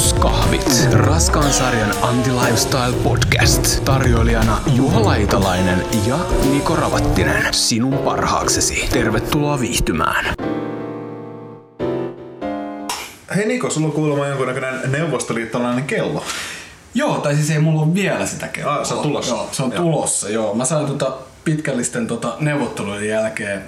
Avaruuskahvit. Raskaan sarjan Anti-Lifestyle Podcast. Tarjoilijana Juha Laitalainen ja Niko Ravattinen. Sinun parhaaksesi. Tervetuloa viihtymään. Hei Niko, sulla on kuulemma jonkunnäköinen neuvostoliittolainen kello. Joo, tai siis ei mulla ole vielä sitä kelloa. Ah, se on tulossa. Joo, se on Joo. tulossa, joo. Mä sain tota pitkällisten tota, neuvottelujen jälkeen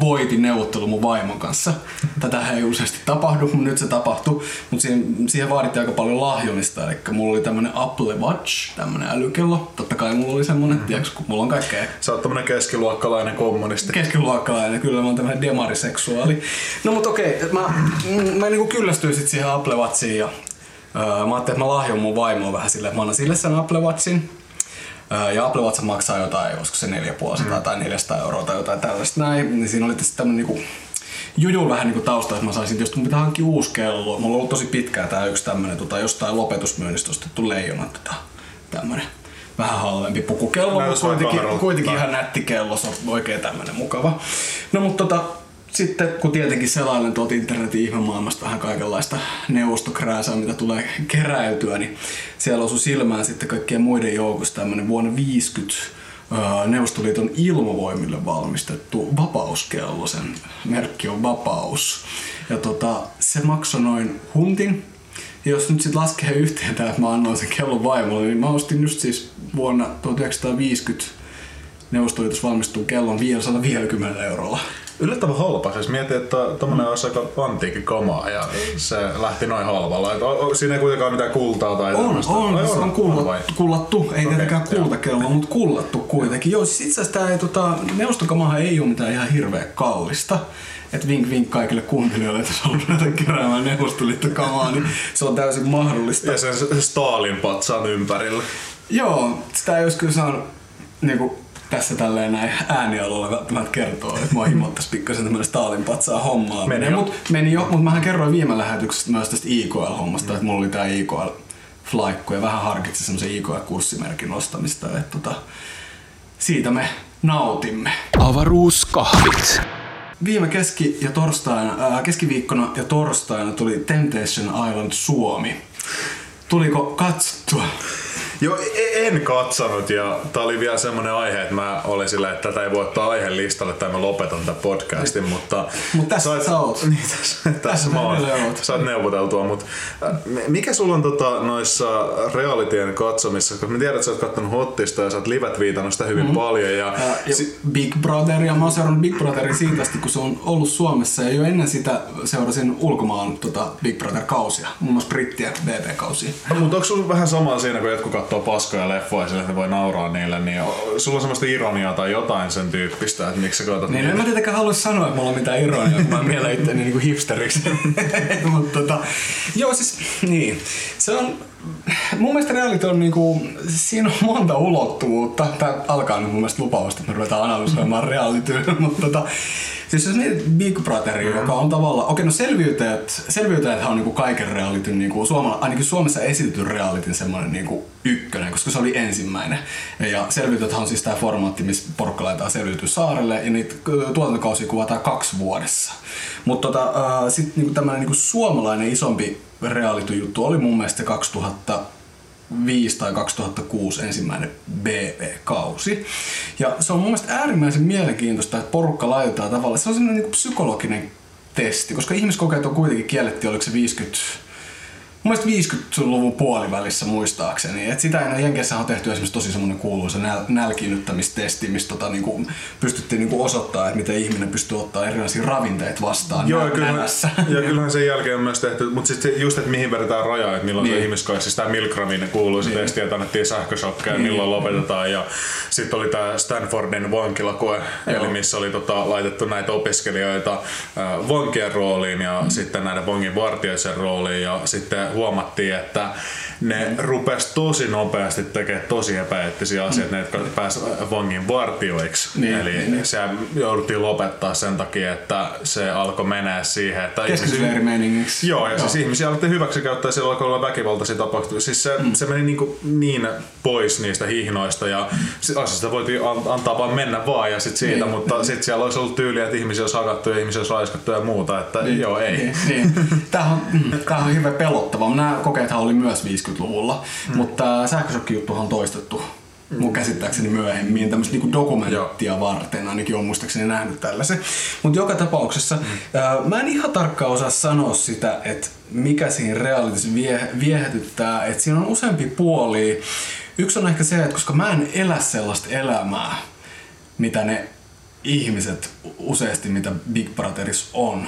voitin neuvottelu mun vaimon kanssa. Tätä ei useasti tapahdu, mutta nyt se tapahtui. Mutta siihen, siihen vaadittiin aika paljon lahjomista. Eli mulla oli tämmönen Apple Watch, tämmönen älykello. Totta kai mulla oli semmonen, mm-hmm. kun mulla on kaikkea Sä oot tämmönen keskiluokkalainen kommunisti. keskiluokkalainen, kyllä mä oon tämmönen demariseksuaali. No mut okei, mä, mm, mä niinku kyllästyin sit siihen Apple Watchiin ja öö, mä ajattelin, että mä lahjon mun vaimoa vähän silleen, että mä annan sille sen Apple Watchin. Ja Apple Watch maksaa jotain, olisiko se 450 mm. tai 400 euroa tai jotain tällaista näin. Niin siinä oli tietysti tämmönen niinku juju vähän niinku tausta, että mä saisin, jos mun pitää hankkia uusi kello. Mulla on ollut tosi pitkään tää yksi tämmönen tota, jostain lopetusmyynnistä ostettu leijona tota, tämmönen vähän halvempi pukukello, mutta kuitenkin, kuitenkin ihan nätti kello, se on oikein tämmönen mukava. No mutta tota, sitten kun tietenkin selailen tuolta internetin ihmemaailmasta vähän kaikenlaista neuvostokrääsää, mitä tulee keräytyä, niin siellä osui silmään sitten kaikkien muiden joukossa tämmönen vuonna 50 ää, Neuvostoliiton ilmavoimille valmistettu vapauskello, sen merkki on Vapaus. Ja tota, se maksoi noin huntin, ja jos nyt sitten laskee yhteen tää, että mä annoin sen kellon vaimolle, niin mä ostin just siis vuonna 1950 Neuvostoliitossa valmistunut kellon 550 eurolla. Yllättävän halpa. Siis mietin, että tommonen olisi aika antiikin kamaa ja se lähti noin halvalla. Et o- siinä ei kuitenkaan mitään kultaa tai On, tämmöistä. on, Ai se on vai? kullattu, ei tietenkään joo. kultakello, mutta kullattu kuitenkin. Joo, siis itse asiassa tota, neuvostokamahan ei ole mitään ihan hirveä kallista. Et vink vink kaikille kuuntelijoille, että jos haluaa ruveta keräämään neuvostoliittokamaa, niin se on täysin mahdollista. Ja sen Stalin patsaan ympärillä. Joo, sitä ei olisi kyllä saanut niinku, tässä tälleen näin äänialueella välttämättä kertoa, että mua himottais pikkasen tämmönen Stalin patsaa hommaa. Meni jo. Mut, meni jo, mutta mähän kerroin viime lähetyksessä myös tästä IKL-hommasta, että mulla oli tää IKL flaikku ja vähän harkitsin semmoisen IKL-kurssimerkin ostamista, että tota, siitä me nautimme. Avaruuskahvit. Viime keski- ja torstaina, ää, keskiviikkona ja torstaina tuli Temptation Island Suomi. Tuliko katsottua? Joo, e- en katsonut ja tää oli vielä semmonen aihe, että mä olin silleen, että tätä ei voi ottaa aihelistalle tai mä lopetan tätä podcastin, mutta... Mut tässä sä oot. Niin, tässä, tässä mä oon. edelleen oot. Saat neuvoteltua, mutta mikä sulla on tota, noissa realitien katsomissa, koska mä tiedän, että sä oot kattonut Hottista ja sä oot livet viitannut sitä hyvin mm-hmm. paljon ja... Ja, ja Big Brother, ja mä oon seurannut Big Brotheria siitä asti, kun se on ollut Suomessa, ja jo ennen sitä seurasin ulkomaan tota Big Brother-kausia, muun muassa brittien BB-kausia. Mutta onko sulla vähän samaa siinä, kun jotkut katsoo paskoja leffoja sille, että voi nauraa niille, niin sulla on semmoista ironiaa tai jotain sen tyyppistä, että miksi sä katsot Niin en mä tietenkään halua sanoa, että mulla on mitään ironiaa, kun mä mielen itteni niinku hipsteriksi. Mutta tota, joo siis, niin. Se on, mun mielestä reality on niinku, siinä on monta ulottuvuutta. Tää alkaa nyt mun mielestä lupaavasti, että me ruvetaan analysoimaan realityä, mutta tota, Siis jos mietit Big Brotheria, joka on tavallaan, okei no selviytäjät, selviytäjäthän on niinku kaiken realityn, niinku Suomella, ainakin Suomessa esitetty realityn semmoinen niinku ykkönen, koska se oli ensimmäinen. Ja selviytyjät on siis tämä formaatti, missä porukka laitetaan selviytyä saarelle ja niitä tuotantokausia kuvataan kaksi vuodessa. Mutta tota, äh, sitten niinku tämmöinen niinku suomalainen isompi reality-juttu oli mun mielestä 2000 2005 tai 2006 ensimmäinen BB-kausi. Ja se on mun mielestä äärimmäisen mielenkiintoista, että porukka laitetaan tavallaan, se on semmoinen niin psykologinen testi, koska ihmiskokeet on kuitenkin kielletty, oliko se 50 Mun mielestä 50-luvun puolivälissä muistaakseni. Et sitä ennen Jenkeissä on tehty esimerkiksi tosi semmoinen kuuluisa näl- nälkiinnyttämistesti, missä tota, niinku, pystyttiin niinku osoittaa, että miten ihminen pystyy ottaa erilaisia ravinteita vastaan Joo, kyllähän, ja kyllähän sen jälkeen on myös tehty, mutta sitten just, että mihin vedetään rajaa, että milloin niin. Se ihmiskoe, siis tämä Milgramin kuuluisa niin. testi, että annettiin sähköshokkeja, niin. milloin lopetetaan. Ja sitten oli tämä Stanfordin vankilakoe, Joo. eli missä oli tota, laitettu näitä opiskelijoita äh, vankien rooliin ja mm. sitten näiden vangin vartijoiden rooliin. Ja sitten huomattiin, että ne mm. rupes tosi nopeasti tekemään tosi epäeettisiä asioita, ne, jotka pääs vangin vartioiksi. Niin, Eli niin, niin. se jouduttiin lopettaa sen takia, että se alkoi menee siihen, että Keskisleirimeiningiksi. Joo, ja siis ihmisiä alettiin hyväksikäyttää, siellä alkoi olla väkivaltaisia tapahtumia. Siis se, mm. se meni niin, kuin niin pois niistä hihnoista ja asiasta voitiin an- antaa vaan mennä vaan ja sit siitä, Niin, mutta niin. sitten siellä olisi ollut tyyliä, että ihmisiä olisi hakattu ja ihmisiä olisi raiskattu ja muuta, että niin, joo ei. Niin, niin. Tämähän on, tämähän on hirveän pelottava pelottavaa. Nämä kokeethan oli myös 50-luvulla, mm. mutta sähkösokki-juttuhan on toistettu mm. mun käsittääkseni myöhemmin tämmöistä niinku dokumenttia Joo. varten, ainakin on muistaakseni nähnyt tällaisen. Mutta joka tapauksessa mm. ää, mä en ihan tarkkaan osaa sanoa sitä, että mikä siinä realitissa vie, viehätyttää, että siinä on useampi puoli. Yksi on ehkä se, että koska mä en elä sellaista elämää, mitä ne ihmiset useasti, mitä Big Brotherissa on,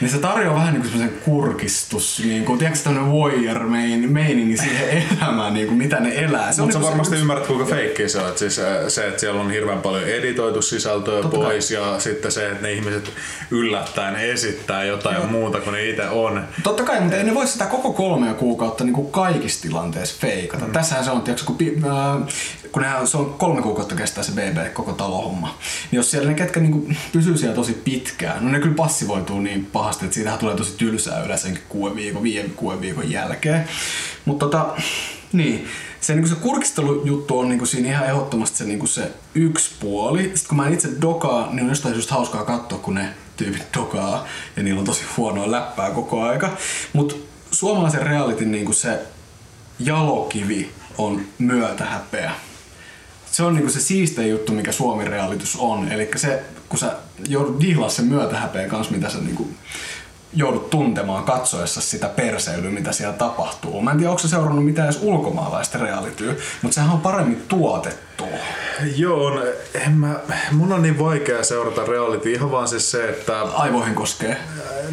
niin se tarjoaa vähän niin kuin semmoisen kurkistus, niin kuin, tiedätkö tämmöinen voyeur meiningi siihen elämään, niin kuin, mitä ne elää. Mutta sä niin varmasti se, ymmärrät, kuinka feikki se on. Että siis äh, se, että siellä on hirveän paljon editoitu sisältöä Totta pois kai. ja sitten se, että ne ihmiset yllättäen esittää jotain Joo. muuta kuin ne itse on. Totta kai, mutta ei ne voi sitä koko kolmea kuukautta niin kuin kaikissa tilanteissa feikata. Mm. Tässähän se on, tiedätkö, kun, äh, kun nehän, se on kolme kuukautta kestää se BB, koko talohomma. Niin jos siellä ne ketkä niin kuin, pysyy siellä tosi pitkään, no ne kyllä passivoituu niin pahasti pahasti, että siitähän tulee tosi tylsää yleensä kuuden viikon, viiden, kuuden viikon jälkeen. Mutta tota, niin, se, niin se kurkistelujuttu on niin siinä ihan ehdottomasti se, niin se yksi puoli. Sitten kun mä itse dokaa, niin on jostain just hauskaa katsoa, kun ne tyypit dokaa ja niillä on tosi huonoa läppää koko aika. Mutta suomalaisen realitin niin se jalokivi on myötähäpeä se on niinku se siistein juttu, mikä Suomi realitys on. Eli se, kun sä joudut dihlaa sen myötähäpeen kanssa, mitä sä niinku joudut tuntemaan katsoessa sitä perseilyä, mitä siellä tapahtuu. Mä en tiedä, onko se seurannut mitään edes ulkomaalaista realityä, mutta sehän on paremmin tuotettu. Joo, on, en mä, mun on niin vaikea seurata reality, ihan vaan siis se, että... Aivoihin koskee.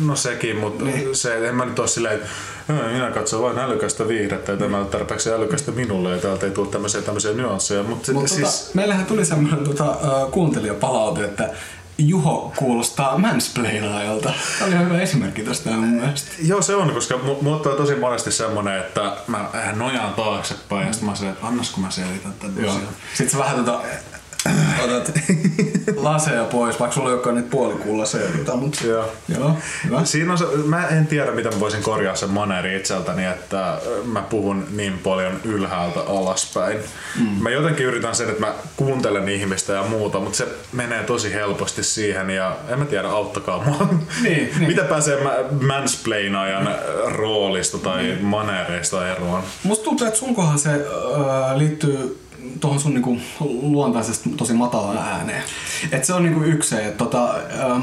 No sekin, mutta niin. se, en mä nyt ole silleen, että minä katson vain älykästä viihdettä ja tämä on tarpeeksi älykästä minulle ja täältä ei tule tämmöisiä, tämmöisiä nyansseja. Mutta Mut siis... tota, meillähän tuli semmoinen tota, kuuntelijapalaute, että Juho kuulostaa mansplainaajalta. Tämä oli hyvä esimerkki tästä mun mielestä. Joo, se on, koska mulla on tosi monesti semmonen, että mä nojaan taaksepäin ja sitten mä sanon, että annas kun mä selitän Joo. Sitten sä vähän tota otat laseja pois, vaikka sulla ei olekaan niitä puolikuulaseja, mutta joo. joo hyvä. Siinä on se, mä en tiedä, miten mä voisin korjaa sen maneri itseltäni, että mä puhun niin paljon ylhäältä alaspäin. Mm. Mä jotenkin yritän sen, että mä kuuntelen ihmistä ja muuta, mutta se menee tosi helposti siihen ja en mä tiedä, auttakaa mua. Niin, niin. Mitä pääsee mansplainajan roolista tai niin. manereista eroon? Musta tuntuu, että sunkohan se äh, liittyy tuohon sun niinku luontaisesti tosi matalaan ääneen. Et se on niinku yksi se, että tota,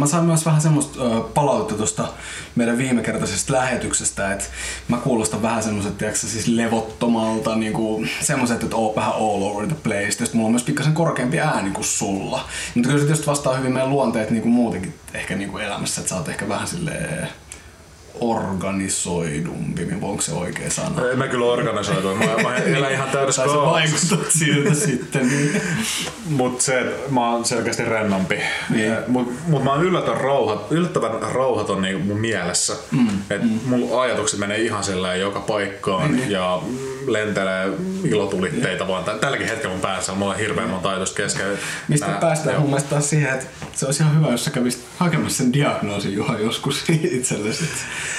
mä sain myös vähän semmoista palautetta tuosta meidän viimekertaisesta lähetyksestä, että mä kuulostan vähän semmoiset, tiedätkö, siis levottomalta, niinku, semmoiset, että oon vähän all over the place. Tietysti mulla on myös pikkasen korkeampi ääni kuin sulla. Mutta kyllä se tietysti vastaa hyvin meidän luonteet niinku muutenkin ehkä niinku elämässä, että sä oot ehkä vähän silleen organisoidumpi, niin onko se oikea sana? En mä kyllä organisoidu, mä, mä elän ihan täydessä kaavassa. siltä sitten. Niin. Mut se, että mä oon selkeästi rennompi. Niin. Mut, mut mä oon yllättävän, rauhat, yllättävän rauhaton niin mun mielessä. Mm. Et mm. mun ajatukset menee ihan silleen joka paikkaan niin. ja lentelee ilotulitteita vaan. Tälläkin hetkellä mun päässä on mulla hirveän monta ajatusta kesken. Mistä Nää, päästään mun mielestä taas siihen, että se olisi ihan hyvä, jos sä kävisit hakemassa sen diagnoosin Juha joskus itsellesi.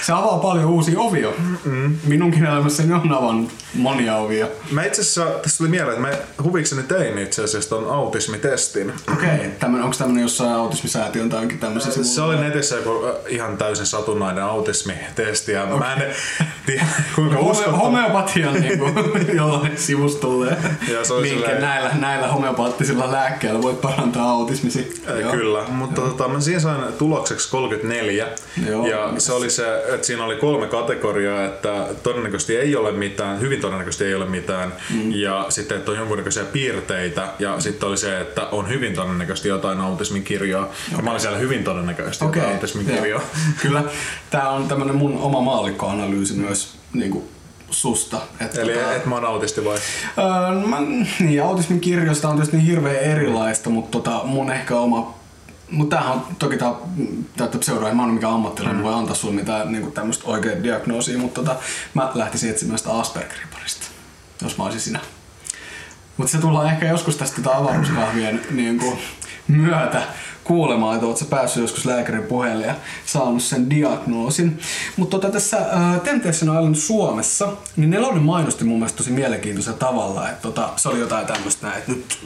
Se avaa paljon uusia ovia. Mm-mm. Minunkin elämässäni on avannut monia ovia. Mä itse asiassa, tässä tuli mieleen, että mä huvikseni tein itse asiassa ton autismitestin. Okei, okay. onko tämmönen jossain autismisäätiön tai jonkin tämmöisen Se oli netissä joku ihan täysin satunnainen autismitesti ja mä en tiedä kuinka uskottava. Homeopatian niinku jollain sivustolle. Ja se Minkä silleen... näillä, näillä homeopaattisilla lääkkeillä voit parantaa autismisi. Kyllä, mutta tota, mä siinä sain tulokseksi 34 Joo. ja se oli se että siinä oli kolme kategoriaa, että todennäköisesti ei ole mitään, hyvin todennäköisesti ei ole mitään, mm. ja sitten, että on jonkunnäköisiä piirteitä, ja sitten oli se, että on hyvin todennäköisesti jotain autismin kirjoa. Okay. Ja mä olin siellä hyvin todennäköisesti okay. jotain autismin kirjoa. Kyllä, tämä on tämmöinen mun oma maallikkoanalyysi myös niin kuin susta. Että Eli tota, et mä oon autisti vai? Öö, mä, niin, autismin kirjoista on tietysti niin hirveän erilaista, mutta tota, mun ehkä oma mutta tämähän on toki tämä täyttä pseudoa, mä oon mikään ammattilainen, mm. voi antaa sulle mitään niin tämmöistä oikeaa diagnoosia, mutta tota, mä lähtisin etsimään sitä Aspergerin parista, jos mä olisin sinä. Mutta se tullaan ehkä joskus tästä tota avaruuskahvien niin kuin, myötä kuulemaan, että ootko päässyt joskus lääkärin puheelle ja saanut sen diagnoosin. Mutta tota, tässä äh, Temptation Island Suomessa, niin Nelonen mainosti mun mielestä tosi mielenkiintoisella tavalla, että tota, se oli jotain tämmöistä, että nyt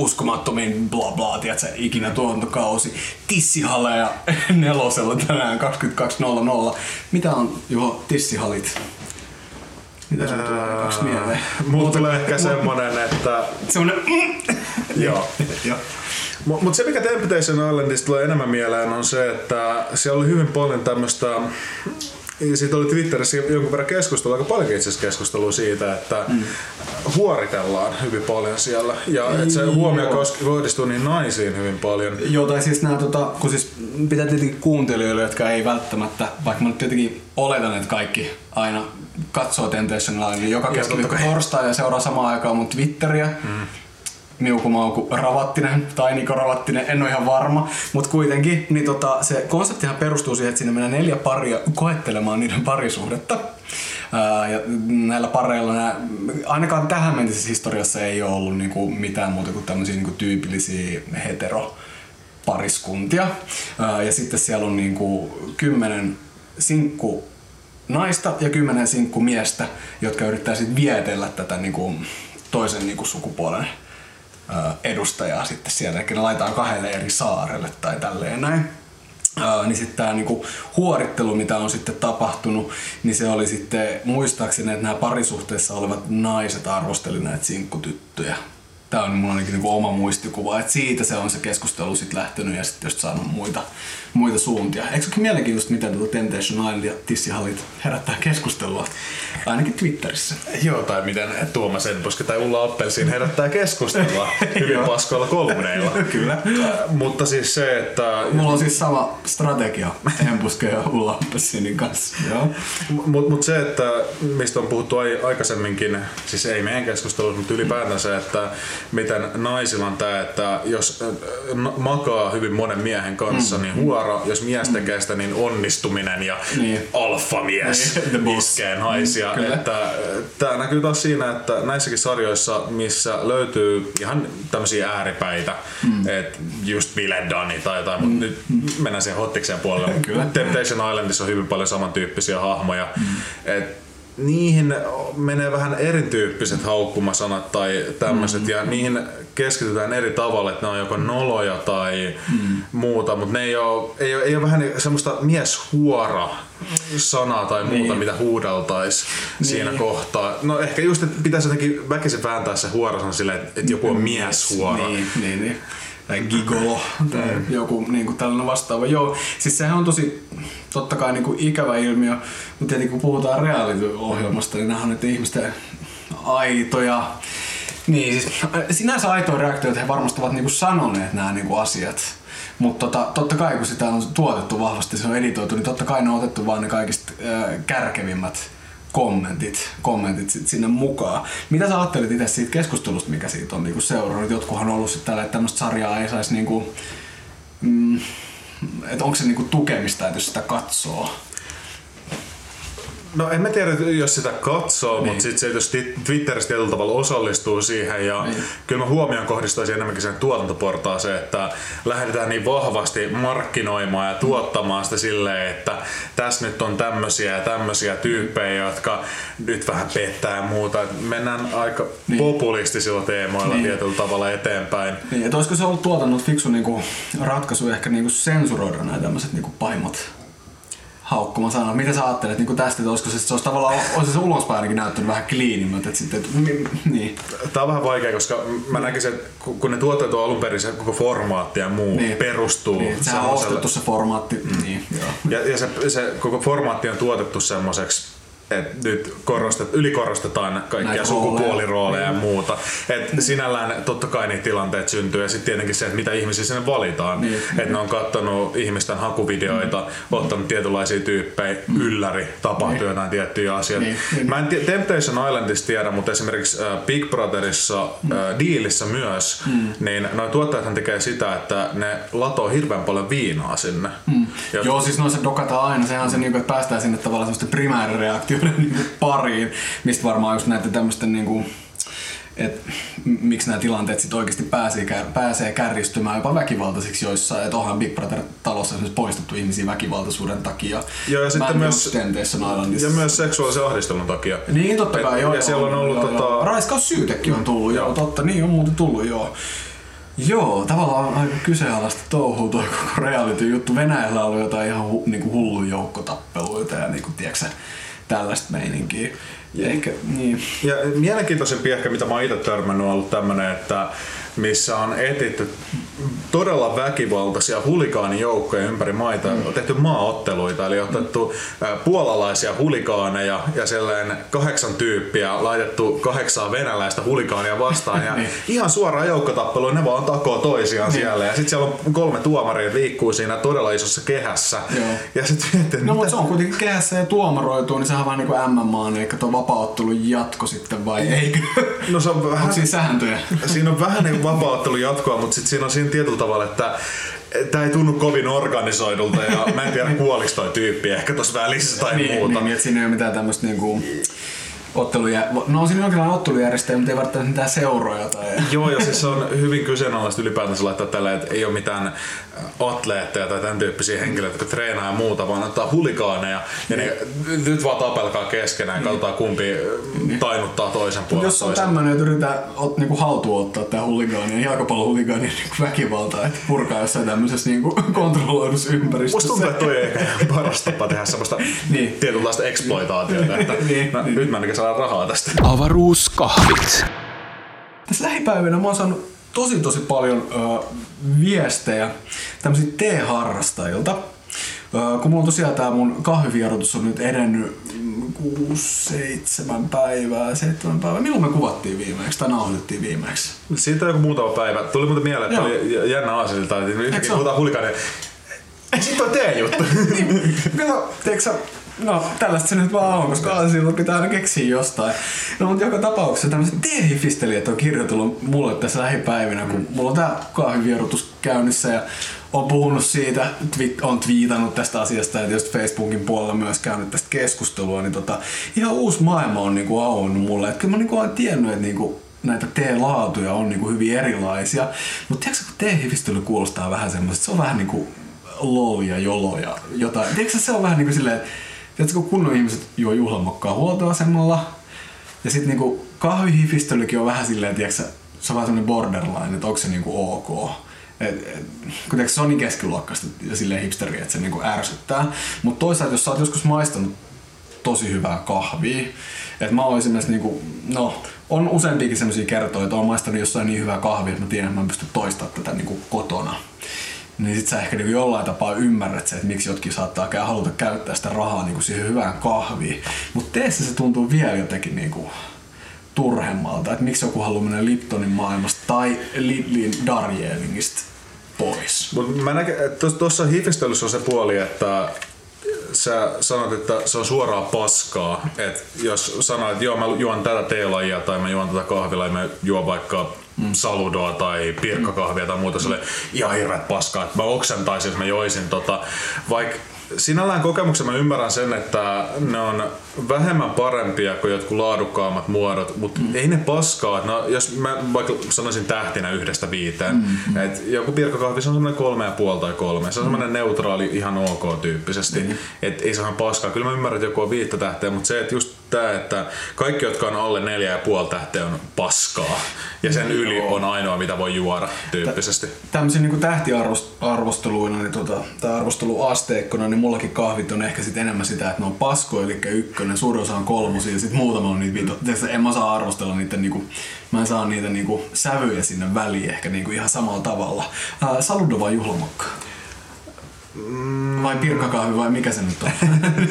uskomattomin bla bla, tiedätkö, ikinä tuontokausi. Tissihaleja nelosella tänään 22.00. Mitä on Juho tissihalit? Mitä sun tulee kaksi mieleen? Mulla tulee ehkä semmonen, että... Semmonen... Joo. Joo. Mutta mut se, mikä Temptation Islandista tulee enemmän mieleen, on se, että siellä oli hyvin paljon tämmöistä ja siitä oli Twitterissä jonkun verran keskustelua, aika paljon itse keskustelua siitä, että mm. huoritellaan hyvin paljon siellä. Ja että se huomio koski- kohdistuu niin naisiin hyvin paljon. Joo, tai siis nämä, tota, kun siis pitää tietenkin kuuntelijoille, jotka ei välttämättä, vaikka mä nyt tietenkin oletan, että kaikki aina katsoo Temptation Island, niin joka keskiviikko torstai ja seuraa samaan aikaan mun Twitteriä. Mm. Miukumauku Ravattinen tai Niko Ravattinen, en ole ihan varma, mutta kuitenkin niin tota, se konseptihan perustuu siihen, että sinne mennään neljä paria koettelemaan niiden parisuhdetta. Ää, ja näillä pareilla, nää, ainakaan tähän mentisessä historiassa ei ole ollut niinku mitään muuta kuin tämmöisiä niinku tyypillisiä hetero pariskuntia. Ää, ja sitten siellä on niinku kymmenen sinkku naista ja kymmenen sinkku miestä, jotka yrittää sitten vietellä tätä niinku toisen niinku sukupuolen edustajaa sitten siellä, ne laitetaan kahdelle eri saarelle tai tälleen näin. Uh, niin sitten tämä niinku huorittelu, mitä on sitten tapahtunut, niin se oli sitten muistaakseni, että nämä parisuhteessa olevat naiset arvosteli näitä sinkkutyttöjä Tämä on mulla ainakin niinku oma muistikuva, että siitä se on se keskustelu sitten lähtenyt ja sitten just saanut muita, muita suuntia. Eikö se mielenkiintoista, miten tuota Temptation Island ja Tissihallit herättää keskustelua, ainakin Twitterissä. Joo, tai miten Tuomas Enposki tai Ulla Appelsiin herättää keskustelua hyvin paskoilla kolumneilla. Kyllä. Äh, mutta siis se, että... Mulla on siis sama strategia Enposki ja Ulla Appelsinin kanssa. Mutta mut se, että mistä on puhuttu ai- aikaisemminkin, siis ei meidän keskustelussa, mutta ylipäätään se, että miten naisilla on tämä, että jos äh, makaa hyvin monen miehen kanssa, mm. niin huora, jos mies tekee sitä, niin onnistuminen ja Niin. alfamies Niin, iskee naisia. Kyllä. Että, tämä näkyy taas siinä, että näissäkin sarjoissa, missä löytyy ihan tämmöisiä ääripäitä, mm. että just Bill Dunny tai jotain, mutta nyt mennään siihen hottikseen puolelle. Kyllä. Temptation Islandissa on hyvin paljon samantyyppisiä hahmoja. Mm. Et niihin menee vähän erityyppiset haukkumasanat tai tämmöiset, mm. ja niihin keskitytään eri tavalla, että ne on joko noloja tai mm. muuta, mutta ne ei ole, ei ole, ei ole vähän semmoista mieshuora sanaa tai muuta, Niin. mitä huudeltais siinä kohtaa. No ehkä just, että pitäisi jotenkin väkisin vääntää se huorosana silleen, että, että joku on mieshuora. Niin, niin, niin. Tai gigolo tai joku niin kuin tällainen vastaava. Joo, siis sehän on tosi totta kai niin kuin ikävä ilmiö, mutta tietenkin kun puhutaan reality-ohjelmasta, niin nämä on nyt ihmisten aitoja. Niin, siis sinänsä aitoja reaktioita he varmasti ovat niinku sanoneet nämä niinku asiat. Mutta tota, totta kai kun sitä on tuotettu vahvasti, se on editoitu, niin totta kai ne on otettu vaan ne kaikista äh, kärkevimmät kommentit, kommentit sit sinne mukaan. Mitä sä ajattelit itse siitä keskustelusta, mikä siitä on niinku seurannut? Jotkuhan on ollut sitten tällä, että tämmöistä sarjaa ei saisi niinku, mm, että onko se niinku tukemista, että jos sitä katsoo? No en mä tiedä, jos sitä katsoo, niin. Mutta sitten se, että jos ti- Twitterissä tietyllä tavalla osallistuu siihen ja niin. Kyllä mä huomioon kohdistaisin enemmänkin sen tuotantoportaaseen, että lähdetään niin vahvasti markkinoimaan ja tuottamaan sitä silleen, että tässä nyt on tämmöisiä ja tämmöisiä tyyppejä, jotka nyt vähän pettää ja muuta. Et Mennään aika niin. Populistisilla teemoilla niin. Niin. tietyllä tavalla eteenpäin. Niin, että olisiko se ollut tuotannut fiksu niinku ratkaisu ehkä niinku sensuroida nämä tämmöiset niinku pahimmat haukkuma sanat. Mitä sä ajattelet niinku tästä, että olisiko se, se olisi tavallaan, olisi se ulospäin ainakin näyttänyt vähän cleanimmältä, että sitten, että, niin. Tämä on vähän vaikea, koska mä näkisin, että kun ne tuotteet on alun perin se koko formaatti ja muu Niin. perustuu niin sehän on ostettu se formaatti, mm. niin, joo. Ja, ja se, se koko formaatti on tuotettu semmoiseksi, että nyt korostet, ylikorostetaan kaikkia Näitä sukupuolirooleja ja muuta. Et sinällään totta kai niitä tilanteet syntyy ja sitten tietenkin se, että mitä ihmisiä sinne valitaan. Niin. Että ne on kattonut ihmisten hakuvideoita, ottanut tietynlaisia tyyppejä, ylläri, tapahtuu Niin. jotain tiettyjä asioita. Niin, niin. Mä en tie- Temptation Islandista tiedä, mutta esimerkiksi äh, Big Brotherissa, Mm. äh, Dealissä myös, niin noin tuottajathan tekee sitä, että ne latoo hirveän paljon viinaa sinne. Mm. Jot- Joo, siis noissa dokataan aina. Sehän on se, niinku, että päästään sinne tavallaan primäärireaktioiden niinku pariin, mistä varmaan just näiden tämmöisten niinku, että miksi nämä tilanteet sitten oikeasti pääsee, pääsee kärjistymään jopa väkivaltaisiksi joissain. Että onhan Big Brother-talossa esimerkiksi poistettu ihmisiä väkivaltaisuuden takia. Joo, ja sitten myös-. Ja myös seksuaalisen ahdistelun takia. Niin, totta kai, Et- joo. Ja joo, siellä on ollut joo, tota... joo. Raiskaussyytekin on tullut, joo, totta, niin on muuten tullut, joo. Joo, tavallaan on aika kyseenalaista touhua tuo koko reality-juttu. Venäjällä oli jotain ihan hu, niinku hullu joukkotappeluita ja niinku, tiedätkö, tällaista meininkiä. Ja ehkä, niin. Ja mielenkiintoisempi ehkä, mitä mä oon itse törmännyt, on ollut tämmönen, että missä on etitty todella väkivaltaisia hulikaanijoukkoja ympäri maita. Mm. On tehty maaotteluita, eli otettu puolalaisia hulikaaneja ja sellainen kahdeksan tyyppiä laitettu kahdeksaa venäläistä hulikaania vastaan. Ja niin. ihan suoraan joukkotappelu, ne vaan takoo toisiaan niin. siellä. Ja sitten siellä on kolme tuomaria liikkuu siinä todella isossa kehässä. Joo. Ja sit mietin, no mutta se on kuitenkin kehässä ja tuomaroituu, niin sehän on vähän niin kuin MMA, eikä tuo vapauttelun jatko sitten vai eikö? No se on vähän... Onko siinä sääntöjä? Siinä on vähän niin vapauttelun jatkoa, mutta sitten siinä on siinä tietyllä tavalla, että tämä ei tunnu kovin organisoidulta ja mä en tiedä kuoliks toi tyyppi ehkä tuossa välissä tai niin, muuta. Niin, että siinä ei ole mitään tämmöistä niinku otteluja, no on siinä jonkinlainen ottelujärjestäjä, mutta ei välttämättä mitään seuroja. Tai... Joo, ja siis se on hyvin kyseenalaista ylipäätänsä laittaa tällä, että ei ole mitään atleetteja tai tämän tyyppisiä henkilöitä, jotka treenaa ja muuta, vaan ottaa hulikaaneja ja ne nyt vaan tapelkaa keskenään ja katsotaan kumpi tainuttaa toisen puolesta. Jos on tämmöinen, että yritetään ot, niinku haltuun ottaa tämä huligaani, jalkapallon huligaani niinku väkivaltaa, että purkaa jossain tämmöisessä niinku kontrolloidussa ympäristössä. Musta tuntuu, että toi ei ehkä paras tapa tehdä semmoista niin. tietynlaista exploitaatiota, että niin, no, niin. nyt mä ainakin saadaan rahaa tästä. Avaruuskahvit. Tässä lähipäivinä mä oon saanut tosi tosi paljon ö, viestejä tämmöisiltä T-harrastajilta. Ö, kun mulla on tosiaan tää mun kahvivierotus on nyt edennyt 6-7 päivää, 7 päivää. Milloin me kuvattiin viimeksi tai nauhoitettiin viimeksi? Siitä on joku muutama päivä. Tuli muuten mieleen, että Joo. oli jännä aasilta, että yhtäkkiä puhutaan hulikainen. Sitten on tee juttu. niin, kato, tiedätkö No, tällaista se nyt vaan on, koska silloin pitää aina keksiä jostain. No, mutta joka tapauksessa tämmöiset tiehifistelijät on kirjoitellut mulle tässä lähipäivinä, kun mulla on tää kahvivierotus käynnissä ja on puhunut siitä, on twiitannut tästä asiasta ja tietysti Facebookin puolella myös käynyt tästä keskustelua, niin tota, ihan uusi maailma on niinku auennut mulle. Että kyllä mä niinku olen tiennyt, että niinku näitä T-laatuja on niinku hyvin erilaisia. Mutta tiedätkö, kun T-hifistely kuulostaa vähän semmoista, se on vähän niinku lol ja jolo ja jotain. Tiedätkö, se on vähän niinku silleen, Tiedätkö, kun kunnon ihmiset juo juhlamokkaa huoltoasemalla, ja sitten niinku kahvihifistelykin on vähän silleen, tiedätkö, se on vähän semmoinen borderline, että onko se niinku ok. Et, et, kun se on niin keskiluokkaista ja silleen hipsteri, että se niinku ärsyttää. Mutta toisaalta, jos sä oot joskus maistanut tosi hyvää kahvia, että mä oon esimerkiksi niinku, no, on useampiakin sellaisia kertoja, että oon maistanut jossain niin hyvää kahvia, että mä tiedän, että mä pystyn toistamaan tätä niinku kotona niin sit sä ehkä niinku jollain tapaa ymmärrät se, että miksi jotkin saattaa haluta käyttää sitä rahaa niinku siihen hyvään kahviin. Mutta teessä se tuntuu vielä jotenkin niinku turhemmalta, että miksi joku haluaa mennä Liptonin maailmasta tai Lidlin Darjeelingistä pois. Mut mä että tuossa hifistelyssä on se puoli, että sä sanot, että se on suoraa paskaa. Et jos sanoit, että joo mä juon tätä teelajia tai mä juon tätä kahvilla ja mä juon vaikka mm. saludoa tai pirkkakahvia tai muuta, se oli ihan hirveät paskaa. Mä oksentaisin, jos mä joisin tota, vaikka sinällään kokemuksen mä ymmärrän sen, että ne on vähemmän parempia kuin jotkut laadukkaammat muodot, mutta mm. ei ne paskaa. No, jos mä vaikka sanoisin tähtinä yhdestä viiteen, mm. että joku pirkkakahvi se on semmoinen kolme ja puoli tai kolme. Se on semmoinen neutraali, ihan ok tyyppisesti. Mm. Että ei se ihan paskaa. Kyllä mä ymmärrän, että joku on viittä tähteä, mutta se, että just tää, että kaikki, jotka on alle neljä ja puoli tähteä on paskaa. Ja sen yli on ainoa, mitä voi juoda tyyppisesti. Tämmöisiä niin tähtiarvosteluina niin tota, tai arvosteluasteikkona, niin mullakin kahvit on ehkä sit enemmän sitä, että ne on pasko, eli ykkönen, suurin osa on kolmosia ja sitten muutama on niitä vito. En mä saa arvostella niitä, niinku, mä en saa niitä niinku, sävyjä sinne väliin ehkä niinku, ihan samalla tavalla. Ää, saludo vai juhlamokka? Mm. Vai pirkkakahvi vai mikä se nyt on?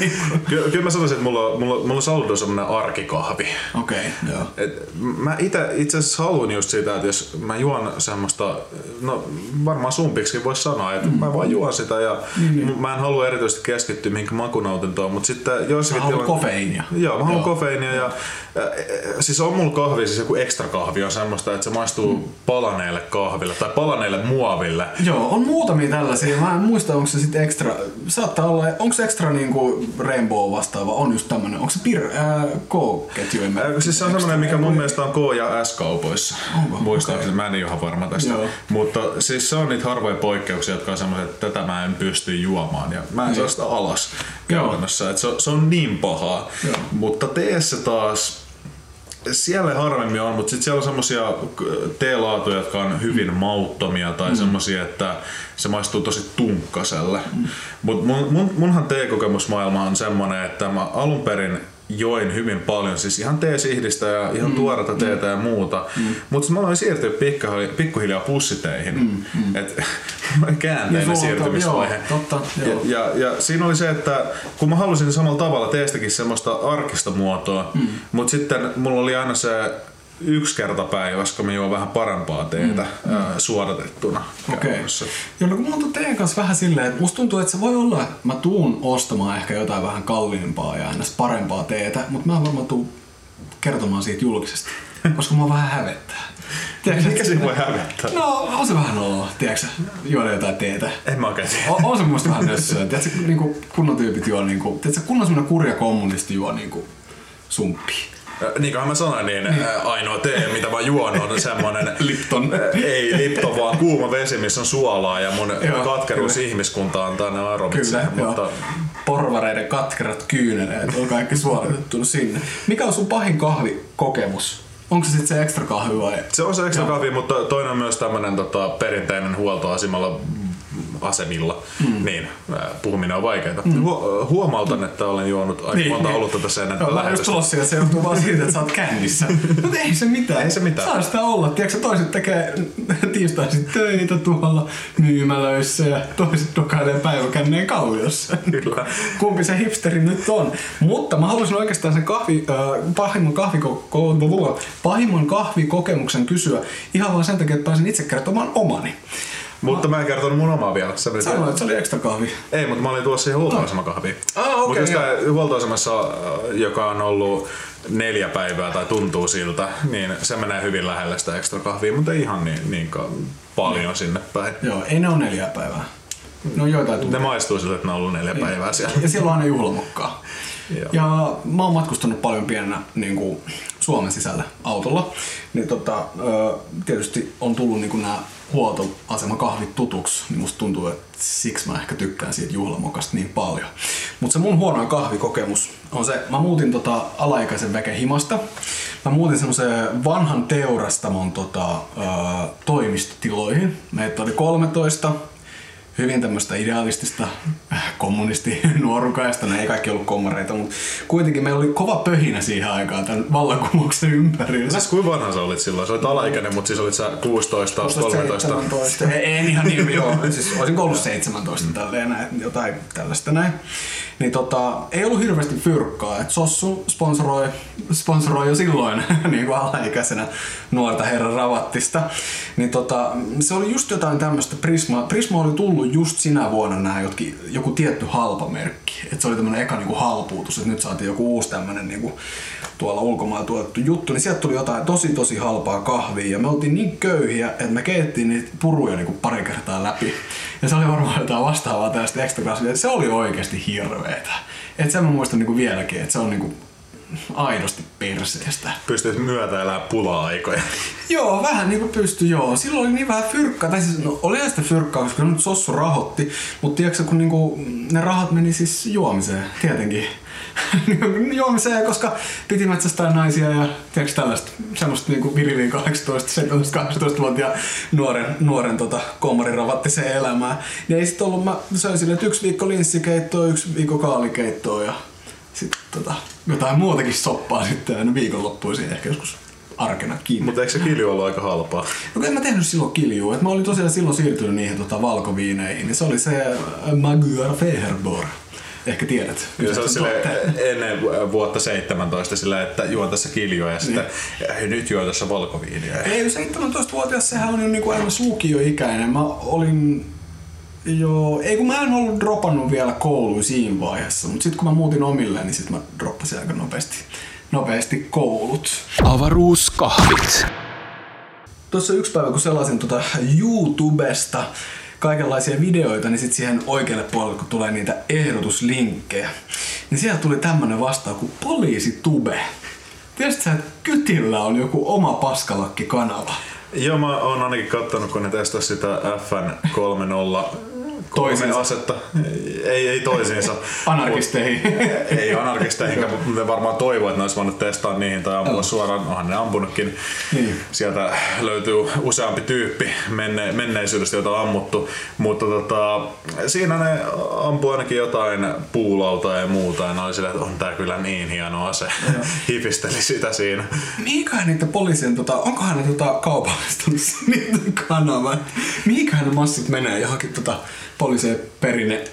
kyllä, kyllä mä sanoisin, että mulla, mulla, mulla Saludo on semmonen arkikahvi. Okei, okay, joo. Et mä ite, itse asiassa haluan just sitä, että jos mä juon semmoista, no varmaan sumpiksi voisi sanoa, että mm. mä vaan juon sitä ja mm. niin. mä en halua erityisesti keskittyä mihinkä makunautintoon, mutta sitten joissakin... Mä haluan kofeiinia. Joo, mä haluan kofeiinia ja siis on mulla kahvi, siis joku ekstra kahvi on semmoista, että se maistuu mm. palaneelle kahville tai palaneelle muoville. Joo, on muutamia tällaisia. Mä en muista, onko se sitten ekstra, saattaa olla, onko se ekstra niinku Rainbow vastaava, on just tämmönen, onko se pir, äh, K-ketju? Äh, siis se on semmonen, mikä mun mielestä on K- ja S-kaupoissa. Muistaakseni, okay. mä en niin ihan varma tästä. Joo. Mutta siis se on niitä harvoja poikkeuksia, jotka on semmoiset, että tätä mä en pysty juomaan ja mä en saa sitä alas käytännössä. Et se, se on niin pahaa. Joo. Mutta teessä taas siellä harvemmin on, mutta sitten siellä on semmosia teelaatuja, jotka on hyvin mauttomia tai mm. semmosia, että se maistuu tosi tunkkaselle. Mm. Mutta mun, mun, munhan teekokemusmaailma on semmonen, että mä alun perin join hyvin paljon, siis ihan teesihdistä ja ihan mm. tuoretta teetä ja muuta. Mm. Mutta mä aloin siirtyä pikkuhiljaa pussiteihin. Mm. Mm. Et, käänteinen niin, siirtymisvaihe. Joo, totta, joo. Ja, ja, ja, siinä oli se, että kun mä halusin samalla tavalla teestäkin semmoista arkista muotoa, mm. mutta sitten mulla oli aina se yksi kerta päivässä, kun mä juon vähän parempaa teetä mm. ää, suodatettuna. Okei. Okay. Joo, no kun mulla on teen kanssa vähän silleen, että musta tuntuu, että se voi olla, että mä tuun ostamaan ehkä jotain vähän kalliimpaa ja aina parempaa teetä, mutta mä en varmaan tuu kertomaan siitä julkisesti, koska mua vähän hävettää. Tiedätkö, Mikä siinä voi hävettää? No, on se vähän noloa, tiedätkö, juoda jotain teetä. En mä oikein tiedä. On, on se mun vähän nössöä. Tiedätkö, niinku, kunnon tyypit juo, niinku, tiedätkö, kunnon semmonen kurja kommunisti juo niinku, sumppi. Niin kuin mä sanoin, niin, niin. ainoa tee, mitä mä juon, on semmonen... Lipton. Ei Lipton, vaan kuuma vesi, missä on suolaa ja mun joo, katkeruus kyllä. ihmiskuntaan tänne aromitsee. Kyllä, mutta... Joo. Porvareiden katkerat kyyneleet on kaikki suoritettu sinne. Mikä on sun pahin kahvikokemus? Onko se sitten se ekstra kahvi vai? Se on se ekstra kahvi, mutta toinen on myös tämmönen tota, perinteinen huoltoasemalla asemilla, mm. niin puhuminen on vaikeaa. Mm. Hu- huomautan, että olen juonut aika niin, monta niin. olutta tässä ennen no, lähetystä. Just että se johtuu vaan siitä, että sä oot kännissä. Mutta ei se mitään. Ei se mitään. Saa sitä olla. Tiedätkö, toiset tekee tiistaisin töitä tuolla myymälöissä ja toiset dokailee päiväkänneen kalliossa. Kyllä. Kumpi se hipsteri nyt on. Mutta mä haluaisin oikeastaan sen kahvi, äh, pahimman, kahviko- pahimman kahvikokemuksen kysyä ihan vaan sen takia, että pääsin itse kertomaan omani. Mutta mä en kertonut mun omaa vielä. Se oli Sanoin, että se oli ekstra kahvi. Ei, mutta mä olin tuossa siihen huoltoasemakahviin. Ah, okei. Okay, mutta huoltoasemassa, äh, joka on ollut neljä päivää tai tuntuu siltä, niin se menee hyvin lähelle sitä ekstra kahvia, mutta ei ihan niin, niin paljon no. sinne päin. Joo, ei ne ole neljä päivää. No joitain tunteja. Ne maistuu sille, että ne on ollut neljä päivää siellä. Ja siellä on aina juhlamokkaa. Ja mä oon matkustanut paljon pienenä niin kuin Suomen sisällä autolla. Niin tota, tietysti on tullut niin nämä huoltoasema kahvit tutuksi, niin musta tuntuu, että siksi mä ehkä tykkään siitä juhlamokasta niin paljon. Mutta se mun huonoin kahvikokemus on se, mä muutin tota alaikäisen väke himasta. Mä muutin semmoiseen vanhan teurastamon tota, ö, toimistotiloihin. Meitä oli 13 hyvin tämmöistä idealistista kommunisti nuorukaista. Ne ei kaikki ollut kommareita, mutta kuitenkin meillä oli kova pöhinä siihen aikaan tämän vallankumouksen ympärillä. Siis kuinka vanha sä olit silloin? Sä olit alaikäinen, mutta siis olit sä 16, 13? 17. En ihan niin, joo. Siis olisin ollut 17 tälleen näin, jotain tällaista näin. Niin tota, ei ollut hirveästi fyrkkaa. Et Sossu sponsoroi, sponsoroi jo silloin niin kuin alaikäisenä nuorta herran ravattista. Niin tota, se oli just jotain tämmöistä Prisma. Prisma oli tullut just sinä vuonna nämä jotkin, joku tietty halpamerkki. Et se oli tämmöinen eka niinku halpuutus, että nyt saatiin joku uusi tämmöinen niinku, tuolla ulkomailla tuotettu juttu, niin sieltä tuli jotain tosi tosi halpaa kahvia ja me oltiin niin köyhiä, että me keittiin niitä puruja niinku pari kertaa läpi. Ja se oli varmaan jotain vastaavaa tästä ekstra. Se oli oikeasti hirveetä. Et sen mä muistan niinku vieläkin, että se on niinku aidosti perseestä. Pystyt myötä elää pula-aikoja. joo, vähän niinku pysty joo. Silloin oli niin vähän fyrkkaa, tai siis no, oli sitä fyrkkaa, koska nyt Sossu rahotti, mutta tiedätkö, kun niinku, ne rahat meni siis juomiseen, tietenkin. juomiseen, koska piti metsästää naisia ja tiedätkö tällaista semmoista niinku viriliin 18, 17, 18 vuotia nuoren, nuoren tota, komarin ravattiseen elämään. Niin ei sit ollut, mä söin silleen, että yksi viikko linssikeittoa, yksi viikko kaalikeittoa ja sitten tota, jotain muutakin soppaa sitten aina viikonloppuisin ehkä joskus arkena kiinni. Mutta eikö se kilju ollut aika halpaa? No en mä tehnyt silloin kiljua. Et mä olin tosiaan silloin siirtynyt niihin tota, valkoviineihin. Niin se oli se äh, Magyar Feherbor. Ehkä tiedät. Kyllä se on sille ennen vuotta 17 sillä, että juon tässä kiljua ja sitten niin. nyt juon tässä valkoviiniä. Ei, 17-vuotias sehän on jo niin kuin aina lukioikäinen. Mä olin Joo, ei kun mä en ollut dropannut vielä kouluun siinä vaiheessa, mutta sitten kun mä muutin omilleen, niin sitten mä droppasin aika nopeasti, nopeasti koulut. Avaruuskahvit. Tuossa yksi päivä, kun sellaisin tuota YouTubesta kaikenlaisia videoita, niin sitten siihen oikealle puolelle, kun tulee niitä ehdotuslinkkejä, niin siellä tuli tämmönen vastaan kuin poliisitube. Tiedätkö sä, että Kytillä on joku oma paskalakki-kanava? Joo, mä oon ainakin kattonut, kun ne testasi sitä FN30 toisiinsa. Kolme asetta. Ei, ei toisiinsa. anarkisteihin. Mut, ei anarkisteihin, mutta varmaan toivoa, että ne olisi voinut testaa niihin tai ampua suoraan. Onhan ne ampunutkin. Niin. Sieltä löytyy useampi tyyppi menne, menneisyydestä, jota on ammuttu. Mutta tota, siinä ne ampuu ainakin jotain puulauta ja muuta. Ja ne oli sille, että on tää kyllä niin hieno ase. Hifisteli sitä siinä. Mikähän niitä poliisien, tota, onkohan ne tota, kaupallistunut niitä kanavan? Mikähän ne massit menee johonkin tota, poliisien perinne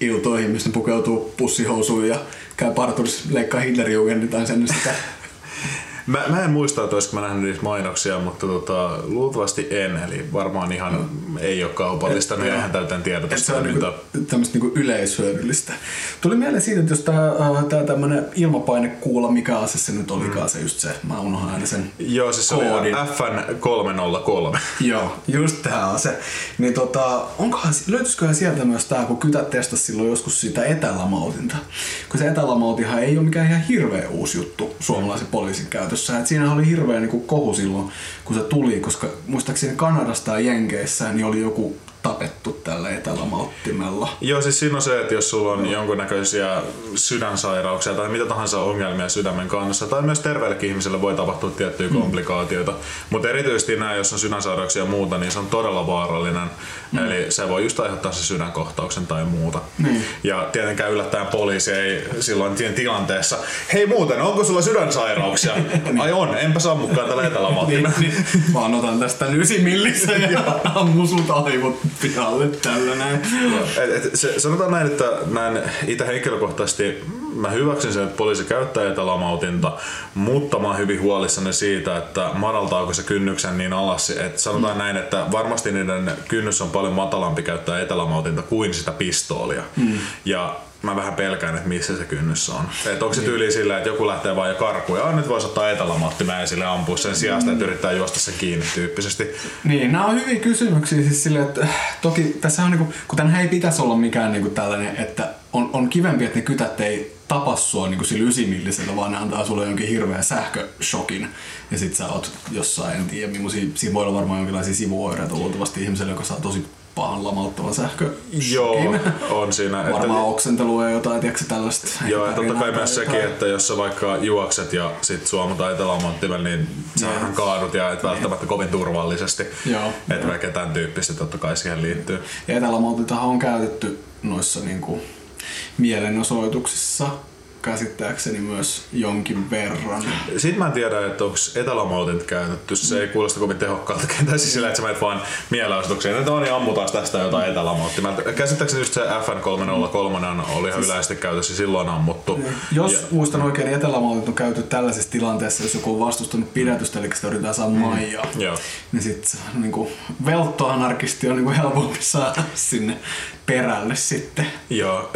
iltoihin, missä ne pukeutuu pussihousuun ja käy parturissa leikkaa Hitlerjugendin tai sen sitä. Mä, mä en muista, että olisiko mä nähnyt niitä mainoksia, mutta tota, luultavasti en. Eli varmaan ihan ei ole kaupallista, Et- niin ihan täyteen Et se on niinku, tämmöistä niinku yleishyödyllistä. Tuli mieleen siitä, että jos tää, äh, tää tämmönen ilmapainekuula, mikä ase se nyt olikaan se just se, mä unohan aina sen Joo, siis se oli koodin. FN303. Joo, just tää on se. Niin tota, onkohan, löytyisiköhän sieltä myös tää, kun kytät testasi silloin joskus sitä etälamautinta. Kun se etälamautinhan ei ole mikään ihan hirveä uusi juttu suomalaisen poliisin käytössä. Et siinä oli hirveä niin kohu silloin, kun se tuli, koska muistaakseni Kanadasta ja Jenkeissä niin oli joku tapettu tällä etälamauttimella. Joo, siis siinä on se, että jos sulla on jonkunnäköisiä sydänsairauksia tai mitä tahansa ongelmia sydämen kanssa, tai myös terveellekin ihmiselle voi tapahtua tiettyjä komplikaatioita, mutta erityisesti nämä, jos on sydänsairauksia ja muuta, niin se on todella vaarallinen. Eli se voi just aiheuttaa se sydänkohtauksen tai muuta. Niin. Ja tietenkään yllättäen poliisi ei silloin siinä tilanteessa, hei muuten, onko sulla sydänsairauksia? Ai on, enpä saa mukaan tällä etälamautimella. Niin, niin. Vaan otan tästä ysimillisen ja ammun sut aivot pihalle tällä näin. Et, et, se, sanotaan näin, että näin itse henkilökohtaisesti mä hyväksyn sen, että poliisi käyttää etälamautinta, mutta mä oon hyvin huolissani siitä, että madaltaako se kynnyksen niin alas, että sanotaan mm. näin, että varmasti niiden kynnys on paljon matalampi käyttää etälamautinta kuin sitä pistoolia. Mm. Ja mä vähän pelkään, että missä se kynnys on. Että onko se tyyli sillä, että joku lähtee vaan jo karkuun ja nyt voisi ottaa etälamautti ja sille ampua sen sijasta, että yrittää juosta sen kiinni tyyppisesti. Niin, nämä on hyviä kysymyksiä siis sille, että äh, toki tässä on niinku, kun tämän ei pitäisi olla mikään niinku tällainen, että on, on kivempi, että ne kytät ei tapa sua niinku sillä ysimillisellä, vaan ne antaa sulle jonkin hirveän sähköshokin. Ja sit sä oot jossain, en tiedä siinä voi olla varmaan jonkinlaisia sivuoireita luultavasti ihmiselle, joka saa tosi pahan lamauttavan sähköshokin. Joo, on siinä. että- Varmaan oksentelua ja jotain, tiedätkö tällaista. Joo, ja totta kai myös sekin, jotain. että jos sä vaikka juokset ja sit suomutaan etelämonttimella, niin sähän kaadut ja et välttämättä kovin turvallisesti. Joo. Et vaikka tämän tyyppistä totta kai siihen liittyy. Ja etälamautintahan on käytetty noissa niinku mielenosoituksissa käsittääkseni myös jonkin verran. Sitten mä en tiedä, että onko etälamautit käytetty. Se ei kuulosta kovin tehokkaalta. Tai siis sillä, että sä menet vaan mielenosoitukseen. Että on niin ammutaan tästä jotain etälamauttimelta. Käsittääkseni just se FN303 oli ihan yleisesti käytössä silloin ammuttu. Jos Ja- muistan oikein, niin etälamautit on käyty tällaisessa tilanteessa, jos joku on vastustanut pidätystä, eli sitä yritetään saada maijaa. Joo. Niin sit niinku, velttoanarkisti on niinku helpompi saada sinne perälle sitten. Joo,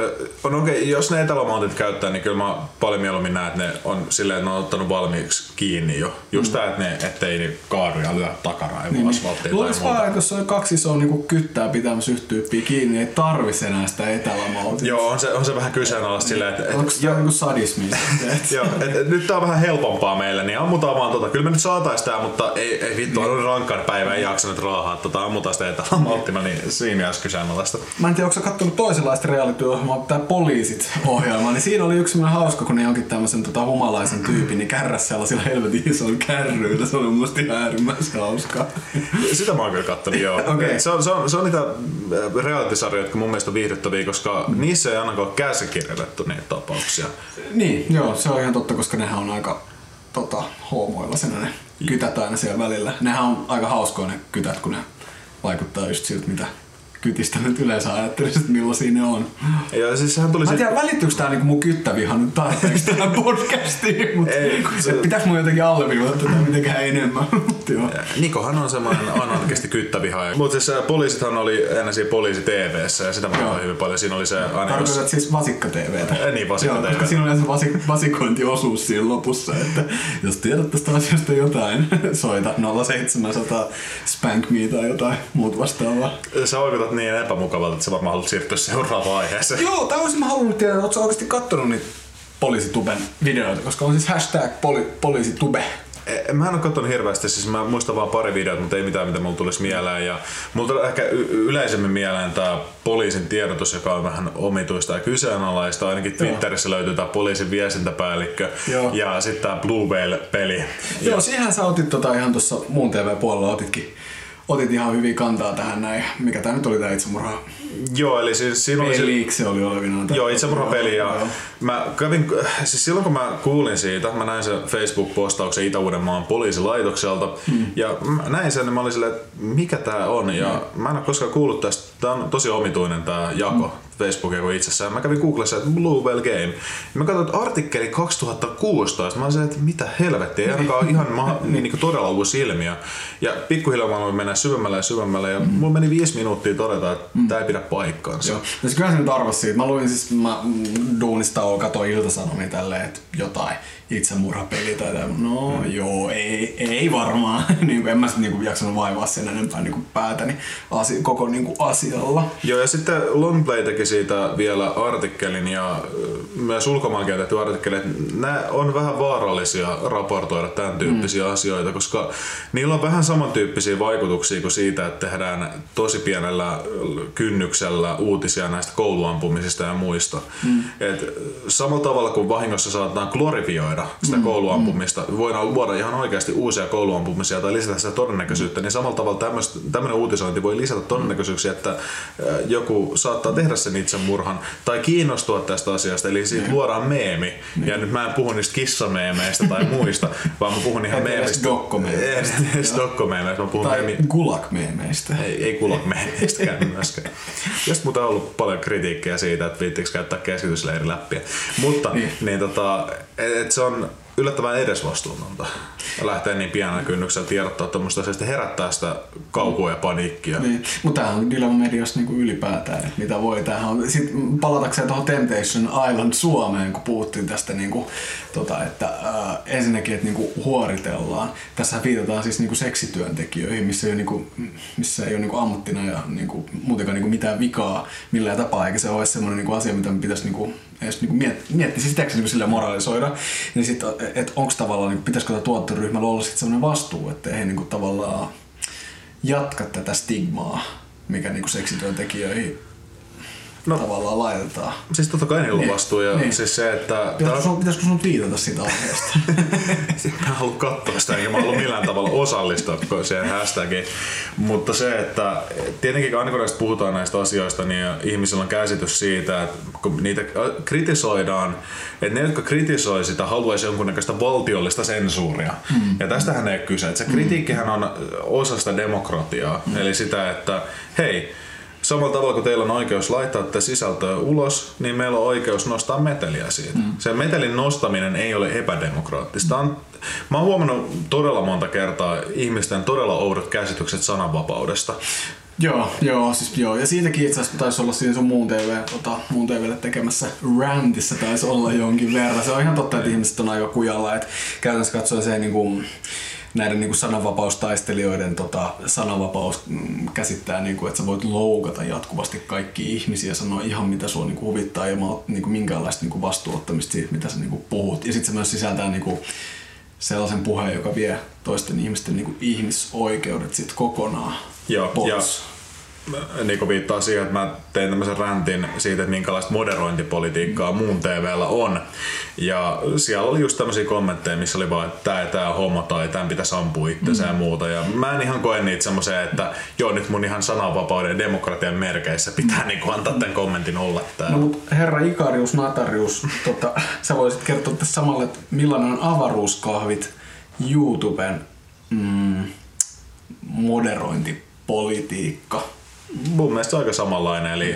on okei, jos ne etälamautit käyttää, niin kyllä mä paljon mieluummin näen, että ne on silleen, että ne on ottanut valmiiksi kiinni jo. Just mm. tää, että ne, ettei ne kaadu ja lyö takaraivoa niin, asfalttiin tai Luulis muuta. vaan, että jos on kaksi isoa niinku kyttää pitämässä yhtä tyyppiä kiinni, niin ei tarvisi enää sitä etälamautinta. Joo, on se, on se vähän kyseenalaista silleen, että... Onko se niinku sadismia? joo, et, et, nyt tää on vähän helpompaa meille, niin ammutaan vaan tota. Kyllä me nyt saatais tää, mutta ei, ei vittu, on rankkaan päivä, ei jaksa nyt raahaa. Tota, ammutaan sitä etälamauttimella, niin siinä mielessä kyseenalaista. Mä en tiedä, onko kattonut toisenlaista reality-ohjelmaa, tää Poliisit ohjelma, niin siinä oli yksi semmoinen hauska, kun ne jonkin tämmöisen tota, humalaisen tyypin, niin kärräs sellaisilla helvetin isoilla kärryillä. Se oli mun mielestä ihan äärimmäisen hauskaa. Sitä mä oon kyllä kattonut, joo. Okei. se, on, se, on, se on niitä äh, reality-sarjoja, jotka mun mielestä on viihdyttäviä, koska niissä ei ainakaan ole käsikirjoitettu niitä tapauksia. Niin, joo, se on ihan totta, koska nehän on aika tota, hoomoilla sen ne kytät aina siellä välillä. Nehän on aika hauskoja ne kytät, kun ne vaikuttaa just siltä, mitä kytistä nyt yleensä ajattelisi, että millaisia ne on. Ja siis sehän tuli Mä en sit- tiedä, välittyykö tää niinku mun kyttäviha nyt tarpeeksi tähän podcastiin, mutta Ei, se- pitäis mun jotenkin alleviivata tätä mitenkään enemmän. Joo. Nikohan on semmoinen anarkisti kyttävihaaja. Mutta siis poliisithan oli ennen siinä poliisi TVssä ja sitä mä katsoin hyvin paljon. Siinä oli se aina jos... Tarkoitat siis vasikka TVtä. Äh, niin, Vasikka Joo, TV. koska siinä on se vasik- vasikointiosuus siinä lopussa, että jos tiedät tästä asiasta jotain, soita 0700 spank me tai jotain muut vastaavaa. Sä vaikutat niin epämukavalta, että sä varmaan haluat siirtyä seuraavaan aiheeseen. Joo, tai olisin mä halunnut tietää, ootko sä oikeasti kattonut niitä poliisituben videoita, koska on siis hashtag poli- poliisitube. e- mä en ole katsonut hirveästi, siis mä muistan vaan pari videota, mutta ei mitään, mitä mulla tulisi mieleen. Ja mulla tulee ehkä y- yleisemmin mieleen tämä poliisin tiedotus, joka on vähän omituista ja kyseenalaista. Ainakin Twitterissä löytyy tämä poliisin viestintäpäällikkö Joo. ja sitten tämä Blue Whale-peli. Joo, siihen sä otit tota ihan tuossa muun TV-puolella otitkin, otit ihan hyvin kantaa tähän näin. Mikä tää nyt oli tää itsemurha? Joo, eli siis siinä oli... se oli olevinaan. Joo, itsemurhapeli ja Joo. mä kävin, siis silloin kun mä kuulin siitä, mä näin sen Facebook-postauksen Itä-Uudenmaan poliisilaitokselta mm. ja mä näin sen ja mä olin silleen, että mikä tää on ja mä en ole koskaan kuullut tästä, tää on tosi omituinen tää jako mm. Facebookia kuin itsessään. Mä kävin Googlessa, että Blue Whale Game. Ja mä katsoin, että artikkeli 2016. Mä olin silleen, että mitä helvettiä, ei ainakaan ihan maha, niin, niin kuin todella uusi ilmiö. Ja pikkuhiljaa mä aloin mennä syvemmälle ja syvemmälle ja mm. mulla meni viisi minuuttia todeta, että mm. tää ei pidä paikkaansa. Joo. No siis kyllä se nyt arvasi siitä. Mä luin siis, mä duunista katsoin iltasanomia tälleen, että jotain itsemurhapeli tai tämmöinen. No mm. joo, ei, ei varmaan. niin kuin, en mä sit niin jaksanut vaivaa sen enempää niin kuin päätäni asi, koko niin kuin asialla. Joo, ja sitten Longplay teki siitä vielä artikkelin ja myös ulkomaankin on tehty artikkeli, että nämä on vähän vaarallisia raportoida tämän tyyppisiä mm. asioita, koska niillä on vähän samantyyppisiä vaikutuksia kuin siitä, että tehdään tosi pienellä kynnyksellä uutisia näistä kouluampumisista ja muista. Mm. Et samalla tavalla kuin vahingossa saatetaan glorifioida sitä mm. kouluampumista, voidaan luoda ihan oikeasti uusia kouluampumisia tai lisätä sitä todennäköisyyttä, niin samalla tavalla tämmöinen uutisointi voi lisätä todennäköisyyksiä, että joku saattaa tehdä sen itsemurhan tai kiinnostua tästä asiasta, eli siitä luodaan meemi. Ja nyt mä en puhu niistä kissameemeistä tai muista, vaan mä puhun ihan meemistä. dokkomeemeistä, mä puhun Tai meemi... gulak-meemeistä. Ei, ei kuulla meistäkään myöskään. Josta muuten on ollut paljon kritiikkiä siitä, että viittikö käyttää keskitysleiriläppiä. Mutta niin. Niin, tota, et, et se on yllättävän edesvastuutonta lähteä niin pienellä kynnyksellä tiedottaa tuommoista asiasta herättää sitä kaukua ja paniikkia. Niin. Mutta tämähän on Dilemma Mediassa niinku ylipäätään, että mitä voi. Tämähän on, sit palatakseen tuohon Temptation Island Suomeen, kun puhuttiin tästä, niinku, tota, että äh, ensinnäkin, että niinku huoritellaan. Tässä viitataan siis niinku seksityöntekijöihin, missä ei ole, niinku, missä ei ole niinku ammattina ja niinku, muutenkaan niinku mitään vikaa millään tapaa, eikä se ole semmoinen niinku asia, mitä me pitäisi niinku, edes niinku miet, miettiä, siis sitäkö se niinku silleen moralisoida, niin sitten, että onko tavallaan, niinku, pitäisikö tämä tuottoryhmällä olla sitten semmoinen vastuu, että he niinku tavallaan jatka tätä stigmaa, mikä niinku seksityöntekijöihin no. Tavallaan laitetaan. Siis totta kai niillä on Niin. vastuu ja Niin. siis se, että... Pitäisikö on- sun, pitäisikö sun viitata siitä aiheesta? Mä en halua katsoa sitä, enkä mä halua millään tavalla osallistua siihen hashtagiin. Mutta se, että tietenkin aina kun puhutaan näistä asioista, niin ihmisillä on käsitys siitä, että kun niitä kritisoidaan, että ne, jotka kritisoi sitä, haluaisi jonkunnäköistä valtiollista sensuuria. Mm. Ja tästähän ei ole kyse. Että se kritiikkihän on osa sitä demokratiaa. Mm. Eli sitä, että hei, Samalla tavalla kuin teillä on oikeus laittaa tätä sisältöä ulos, niin meillä on oikeus nostaa meteliä siitä. Mm. Se metelin nostaminen ei ole epädemokraattista. On, mä oon huomannut todella monta kertaa ihmisten todella oudot käsitykset sananvapaudesta. joo, joo, siis joo. Ja siitäkin itse asiassa taisi olla siinä sun muun, TV, tota, muun TVlle tekemässä rantissa taisi olla jonkin verran. Se on ihan totta, että ihmiset on aika kujalla. Että käytännössä katsoen se niinku, näiden niinku sananvapaustaistelijoiden tota, sananvapaus mm, käsittää, niinku, että sä voit loukata jatkuvasti kaikki ihmisiä ja sanoa ihan mitä sua niinku, huvittaa ilman niinku, minkäänlaista niinku, vastuuttamista siitä, mitä sä niinku, puhut. Ja sitten se myös sisältää niinku, sellaisen puheen, joka vie toisten ihmisten niinku, ihmisoikeudet sit kokonaan Joo, pois. Niko viittaa siihen, että mä tein tämmöisen räntin siitä, että minkälaista moderointipolitiikkaa muun TVllä on. Ja siellä oli just tämmöisiä kommentteja, missä oli vaan, että tää ja tää on homo tai tämän pitäisi ampua itsensä ja muuta. Ja mä en ihan koe niitä semmoiseen, että joo nyt mun ihan sananvapauden ja demokratian merkeissä pitää niinku antaa tämän kommentin olla täällä. No mut herra Ikarius Natarius, tota, sä voisit kertoa tässä samalla, että millainen on avaruuskahvit YouTuben mm, moderointipolitiikka? Mun mielestä aika samanlainen, eli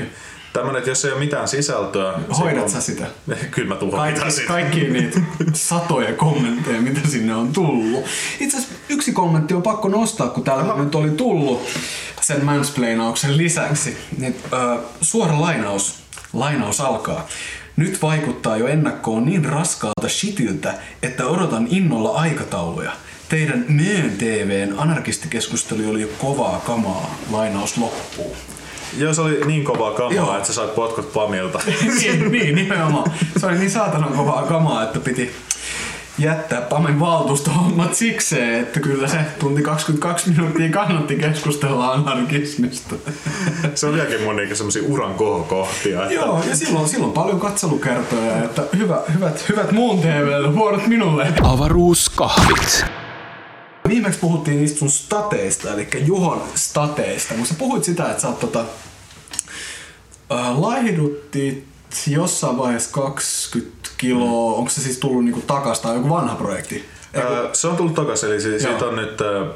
tämmönen, että jos ei ole mitään sisältöä... Hoidat sä sitä? Kyllä mä tuun Kaikki, sitä. kaikki niitä satoja kommentteja, mitä sinne on tullut. Itse asiassa yksi kommentti on pakko nostaa, kun täällä nyt oli tullut sen mansplainauksen lisäksi. Niin, äh, suora lainaus. Lainaus alkaa. Nyt vaikuttaa jo ennakkoon niin raskaalta shitiltä, että odotan innolla aikatauluja. Teidän Möön TVn anarkistikeskustelu oli jo kovaa kamaa. Lainaus loppuu. Joo, se oli niin kovaa kamaa, Joo. että sä sait potkut Pamilta. niin, niin, nimenomaan. Se oli niin saatanan kovaa kamaa, että piti jättää Pamen valtuustohommat sikseen, että kyllä se tunti 22 minuuttia kannatti keskustella anarkismista. Se on vieläkin mun niinku semmosia uran kohokohtia. Että... Joo, ja silloin, silloin paljon katselukertoja, että hyvä, hyvät, hyvät muun TV, vuorot minulle. Avaruuskahvit. Viimeksi puhuttiin niistä sun stateista, eli Juhon stateista, mutta sä puhuit sitä, että sä oot tota, äh, laihduttit jossain vaiheessa 20 kiloa, mm. onko se siis tullut niinku takas tai joku vanha projekti? Ää, se on tullut takaisin, eli si- siitä on nyt ää,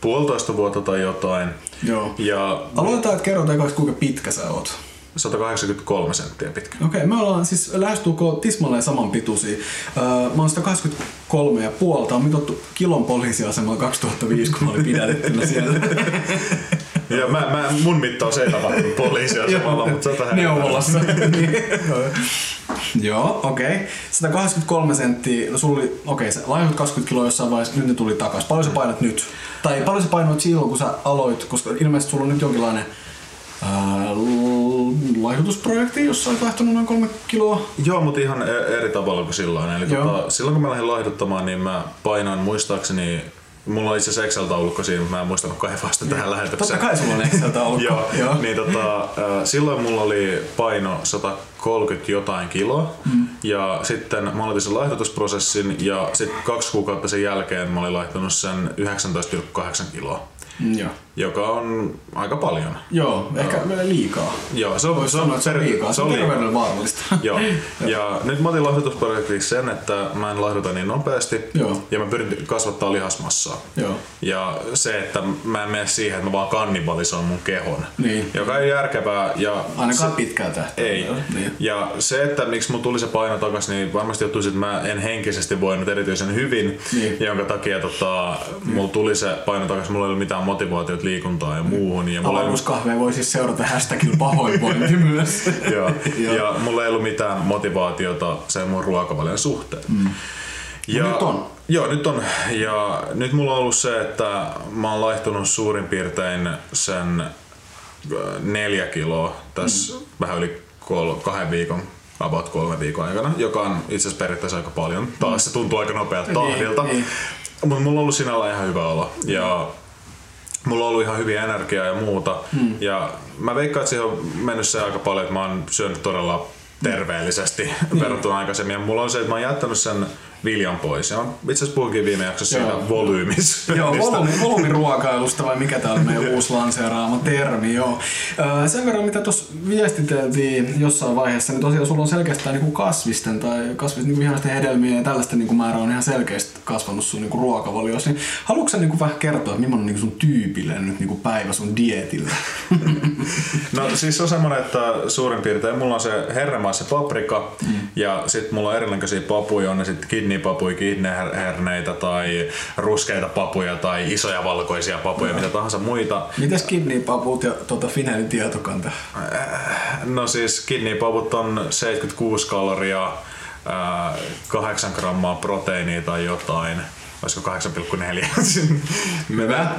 puolitoista vuotta tai jotain. Joo. Ja Aloitetaan, että kerrotaan kuinka pitkä sä oot. 183 senttiä pitkä. Okei, me ollaan siis lähestulkoon tismalleen saman pituisia. Öö, mä oon 183 ja puoli. Tää on mitottu kilon poliisiasemalla 2005, kun mä olin pidätettynä siellä. Ja mä, mä, mun mittaus ei tapahtunut poliisiasemalla, mutta se on tähän. Neuvolassa. Niin. Joo, okei. Okay. 183 senttiä, no sulla oli, okei, okay, sä laihut 20 kiloa jossain vaiheessa, nyt ne tuli takas. Paljon sä painat nyt? Tai paljon sä painoit silloin, kun sä aloit, koska ilmeisesti sulla on nyt jonkinlainen ää, l- laihdutusprojekti, jossa olet laihtunut noin kolme kiloa. Joo, mutta ihan e- eri tavalla kuin silloin. Eli Joo. tota, silloin kun mä lähdin laihduttamaan, niin mä painoin muistaakseni Mulla on itse asiassa Excel-taulukko siinä, mutta mä en muistanut kaivaa sitä tähän lähetykseen. Totta kai sulla on Excel-taulukko. Joo, Joo. niin tota, äh, silloin mulla oli paino 130 jotain kiloa mm. ja sitten mä aloitin sen laihdutusprosessin ja sitten kaksi kuukautta sen jälkeen mä olin laihtunut sen 19,8 kiloa, Joo. joka on aika paljon. Joo, ehkä vielä liikaa. Joo, se on, Voisi sanoa, että se on liikaa. Se on liikaa. vaarallista. Joo. Ja nyt mä otin laihdutusprojektiksi sen, että mä en laihduta niin nopeasti Joo. ja mä pyrin kasvattaa lihasmassaa. Joo. Ja se, että mä en mene siihen, että mä vaan kannibalisoin mun kehon, Niin. joka ei järkevää. Ja Ainakaan se, pitkään tähtäimellä. ei. Niin. Ja se, että miksi mun tuli se paino takas, niin varmasti johtuu siitä, että mä en henkisesti voinut erityisen hyvin, Niin. jonka takia tota, mulla tuli se paino takas. Mulla ei ollut mitään motivaatiota liikuntaa ja muuhun. Ja mulla ei voi siis seurata hashtagilla pahoinvointi myös. Joo. Joo. ja mulla ei ollut mitään motivaatiota sen mun ruokavalion suhteen. Mm. Ja, nyt on. Joo, nyt on. Ja nyt mulla on ollut se, että mä oon laihtunut suurin piirtein sen äh, neljä kiloa tässä mm. vähän yli kol- kahden viikon about kolme viikon aikana, joka on itse asiassa periaatteessa aika paljon. Taas se tuntuu aika nopealta Niin, tahdilta. niin. Mutta mulla on ollut sinällä ihan hyvä olo. Ja mulla on ollut ihan hyviä energiaa ja muuta. Hmm. Ja mä veikkaan, että siihen on mennyt se aika paljon, että mä oon syönyt todella terveellisesti Niin. verrattuna aikaisemmin. Ja mulla on se, että mä oon jättänyt sen viljan pois. Ja itse asiassa puhuinkin viime jaksossa Joo. siitä volyymis. Joo, volyymi, volyymiruokailusta vai mikä tää on meidän uusi lanseeraama termi, joo. Sen verran mitä tuossa viestiteltiin jossain vaiheessa, niin tosiaan sulla on selkeästi niinku kasvisten tai kasvisten niinku ihanisten hedelmien ja tällaisten niinku määrä on ihan selkeästi kasvanut sun niinku ruokavaliossa. Niin haluatko sä niinku vähän kertoa, että millainen on niinku sun tyypillinen nyt niinku päivä sun dietillä? No siis se on semmonen, että suurin piirtein mulla on se herremaa se paprika mm. ja sitten mulla on erinäköisiä papuja, on ne sitten kidneypapuja, kidneyherneitä tai ruskeita papuja tai isoja valkoisia papuja, mitä tahansa muita. Mites kidneypaput ja tota Finelin tietokanta? No siis kidneypaput on 76 kaloria, ää, 8 grammaa proteiinia tai jotain. Olisiko 8,4? Hyvä.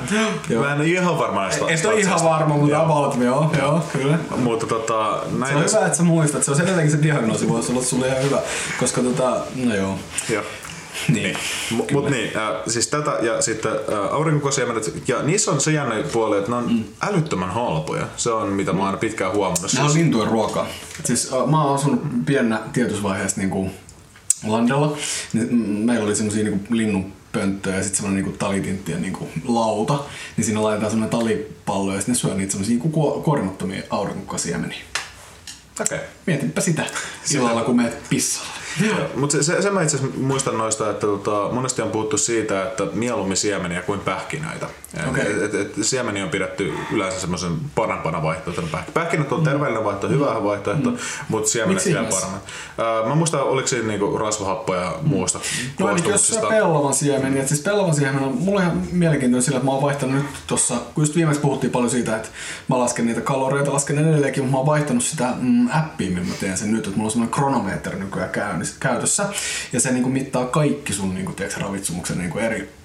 Joo. Mä en ole ihan varma näistä Et ole ihan varma, mutta Joo. about, joo, joo, kyllä. Mutta tota, Se näin on hyvä, että sä muistat. Se on edelleenkin se diagnoosi voisi olla sulle ihan hyvä. Koska tota, no joo. Joo. Niin. M- mut niin, äh, siis tätä ja sitten äh, aurinkokosiemenet, ja niissä on se jännä puoli, että ne on mm. älyttömän halpoja. Se on mitä mä oon aina pitkään huomannut. Nämä on Siis, lintujen ruokaa. Siis äh, mä oon asunut pienä tietysvaiheessa niinku Landella. Niin, mm, meillä oli semmosia niinku linnunpönttöjä ja sitten semmoinen niinku talitinttien niinku lauta. Niin siinä laitetaan semmoinen talipallo ja sitten ne syö niitä semmosia niinku kuo- kuorimattomia aurinkokosiemeniä. Okei. Mietinpä sitä illalla, kun meet pissalla. Mutta se, se, se mä itse muistan noista, että tota, monesti on puhuttu siitä, että mieluummin siemeniä kuin pähkinöitä. Okei. Et, et, et, siemeniä on pidetty yleensä semmoisen parempana vaihtoehtona. Pähk- Pähkinät on terveellinen vaihtoehto, hyvä vaihtoehto, mm. mutta siemenet vielä paremmat. Ää, mä muistan, oliko siinä niinku rasvahappoja ja muusta No ainakin jos syö pellavan siemeniä. Et Siis pellavan siemen on mulle ihan mielenkiintoinen sillä, että mä oon vaihtanut nyt tossa, kun just viimeksi puhuttiin paljon siitä, että mä lasken niitä kaloreita, lasken edelleenkin, mutta mä oon vaihtanut sitä mm, appia, millä mä teen sen nyt, että mulla on semmoinen kronometri nykyään käynnissä, käytössä, ja se niinku mittaa kaikki sun niinku, tiedätkö, ravitsumuksen niinku eri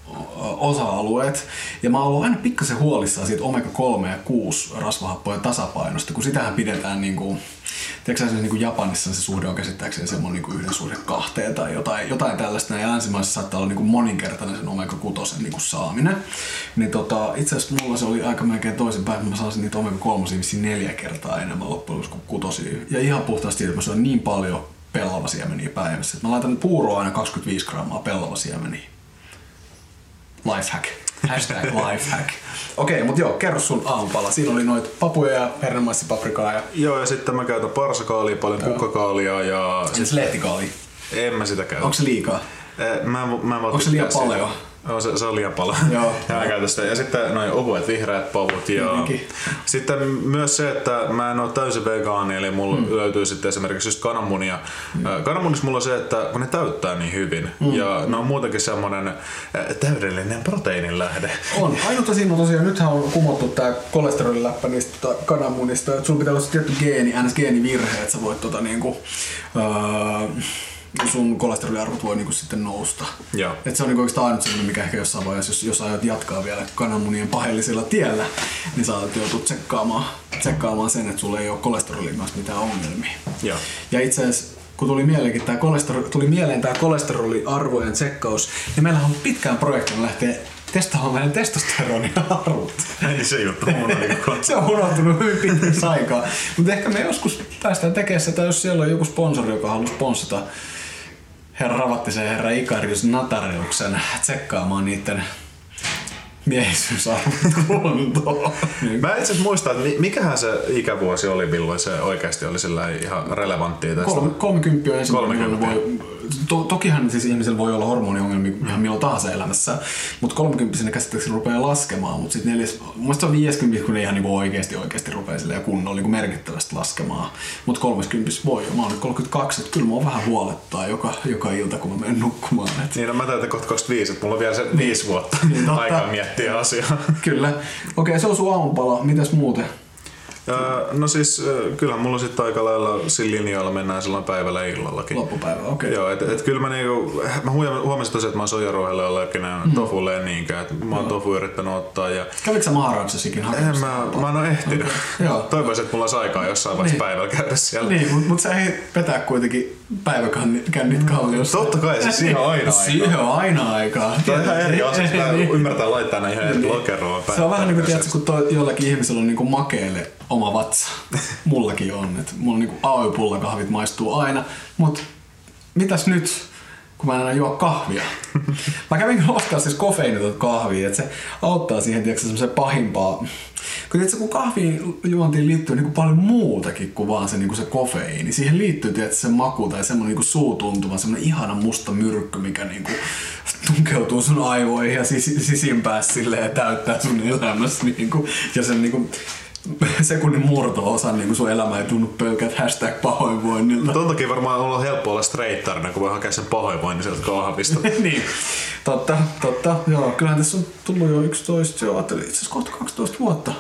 osa-alueet. Ja mä oon ollut aina pikkasen huolissaan siitä omega-3 ja 6 rasvahappojen tasapainosta, kun sitähän pidetään niin kuin, tiedätkö niin kuin Japanissa se suhde on käsittääkseni semmoinen niin kuin yhden suhde kahteen tai jotain, jotain tällaista. Ja länsimaissa saattaa olla niin kuin moninkertainen sen omega-6 niin kuin saaminen. Niin tota, itse asiassa mulla se oli aika melkein toisinpäin, että mä saisin niitä omega-3 vissiin neljä kertaa enemmän loppujen lopuksi kuin kutosia. Ja ihan puhtaasti, että mä syön niin paljon pellavasiemeniä päivässä. Mä laitan puuroa aina 25 grammaa pellavasiemeniä. Lifehack. Hashtag lifehack. Okei, okay, mutta joo, kerro sun aamupala. Siinä oli noit papuja ja hernemaisipaprikaa ja... Joo, ja sitten mä käytän parsakaalia, paljon kukkakaalia ja... Siis lehtikaalia. En mä sitä käytä. Onko se liikaa? Eh, Mä, mä en Onko se liian paljon? Joo, se, se on liian paljon. Joo. sitä. Ja sitten noin ohuet vihreät pavut. Ja sitten myös se, että mä en ole täysin vegaani, eli mulla mm. löytyy sitten esimerkiksi just kananmunia. Mm. Kananmunissa mulla on se, että kun ne täyttää niin hyvin, mm. ja ne on muutenkin semmoinen täydellinen proteiinin lähde. On. Ainut siinä on tosiaan, nythän on kumottu tää kolesteroliläppä niistä tota, kananmunista, että sulla pitää olla se tietty geeni, ns. geenivirhe, että sä voit tota niinku, öö, sun kolesteroliarvot voi niinku sitten nousta. Joo. Et se on niinku oikeastaan ainut sellainen, mikä ehkä jossain vaiheessa, jos, jos aiot jatkaa vielä kananmunien paheellisella tiellä, niin saatat joutua tsekkaamaan, tsekkaamaan sen, että sulla ei ole kolesterolin kanssa mitään ongelmia. Joo. Ja itse asiassa kun tuli mieleenkin tää kolesterol, tuli mieleen tämä kolesteroliarvojen tsekkaus, niin meillä on pitkään projektina lähteä testaamaan meidän testosteroniarvot. Ei se juttu. Niinku- Se on unohtunut hyvin pitkäksi aikaa. Mutta ehkä me joskus päästään tekemään sitä, jos siellä on joku sponsori, joka haluaa sponsata herra Ravattisen herra Ikarius Natariuksen tsekkaamaan niiden miehisyysarvot kuntoon. Niin. Mä itse muistan, että mi- mikähän se ikävuosi oli, milloin se oikeasti oli sillä ihan relevanttia tästä. Kolme, 30 on ensimmäinen, 30. milloin voi, to, tokihan siis ihmisellä voi olla hormoniongelmia ihan milloin tahansa elämässä, mutta 30 sinne käsittääkseni rupeaa laskemaan, mutta sitten neljäs, mun mielestä se on 50, kun ne ihan niinku oikeasti oikeasti rupeaa silleen kunnolla niinku merkittävästi laskemaan, mutta 30 voi mä oon nyt 32, että kyllä mua vähän huolettaa joka, joka ilta, kun mä menen nukkumaan. Et. Niin, no mä täytän kohta 25, että mulla on vielä se viisi vuotta Niin, aikaa miettiä asiaa. Kyllä. Okei, se on sun aamupala. Mitäs muuten? Öö, no siis ö, kyllähän mulla sitten aika lailla sillä linjalla mennään silloin päivällä ja illallakin. Loppupäivä, okei. Joo, et, et kyllä mä niinku, mä huomasin tosiaan, että mä oon sojaruohelle allerginen, mm. tofulle en niinkään, että mä oon tofu yrittänyt ottaa ja Kävikö sä Maharajasikin en hakemassa? mä, mä en oo ehtinyt. Joo. Toivoisin, että mulla olisi aikaa jossain vaiheessa Niin. päivällä käydä siellä. Niin, mutta mut sä ehdit vetää kuitenkin päiväkännit kalliossa. Totta kai, siis siihen on aina aikaa. Siihen on aina aikaa. Tämä on ihan eri asia, mä Niin. ymmärtää laittaa näin ihan eri lokeroon. Se on vähän niin kuin, tiedätkö, kun toi, jollakin ihmisellä on niin kuin makeelle oma vatsa. Mullakin on. Et mulla niin AY-pullakahvit maistuu aina. Mutta mitäs nyt, kun mä en enää juo kahvia? Mä kävin ostaa siis kofeiinitonta kahvia, että se auttaa siihen, tiedätkö, semmoiseen pahimpaa. Kun, tiedätkö, kun kahviin juontiin liittyy niin kuin paljon muutakin kuin vaan se, niin kuin se kofeiini. Siihen liittyy tiedätkö, se maku tai semmoinen niin kuin suutuntuma, semmoinen ihana musta myrkky, mikä niin kuin tunkeutuu sun aivoihin ja sis- sisimpää silleen ja täyttää sun elämässä. Niin kuin, ja sen niin kuin, sekunnin murto-osa niin sun elämä ei tunnu pelkät hashtag pahoinvoinnilta. Ton takia varmaan on helppo olla streittarina, kun voi hakea sen pahoinvoinnin sieltä kahvista. niin, totta, totta. Joo, kyllähän tässä on tullut jo 11, joo, ajattelin itse asiassa kohta 12 vuotta.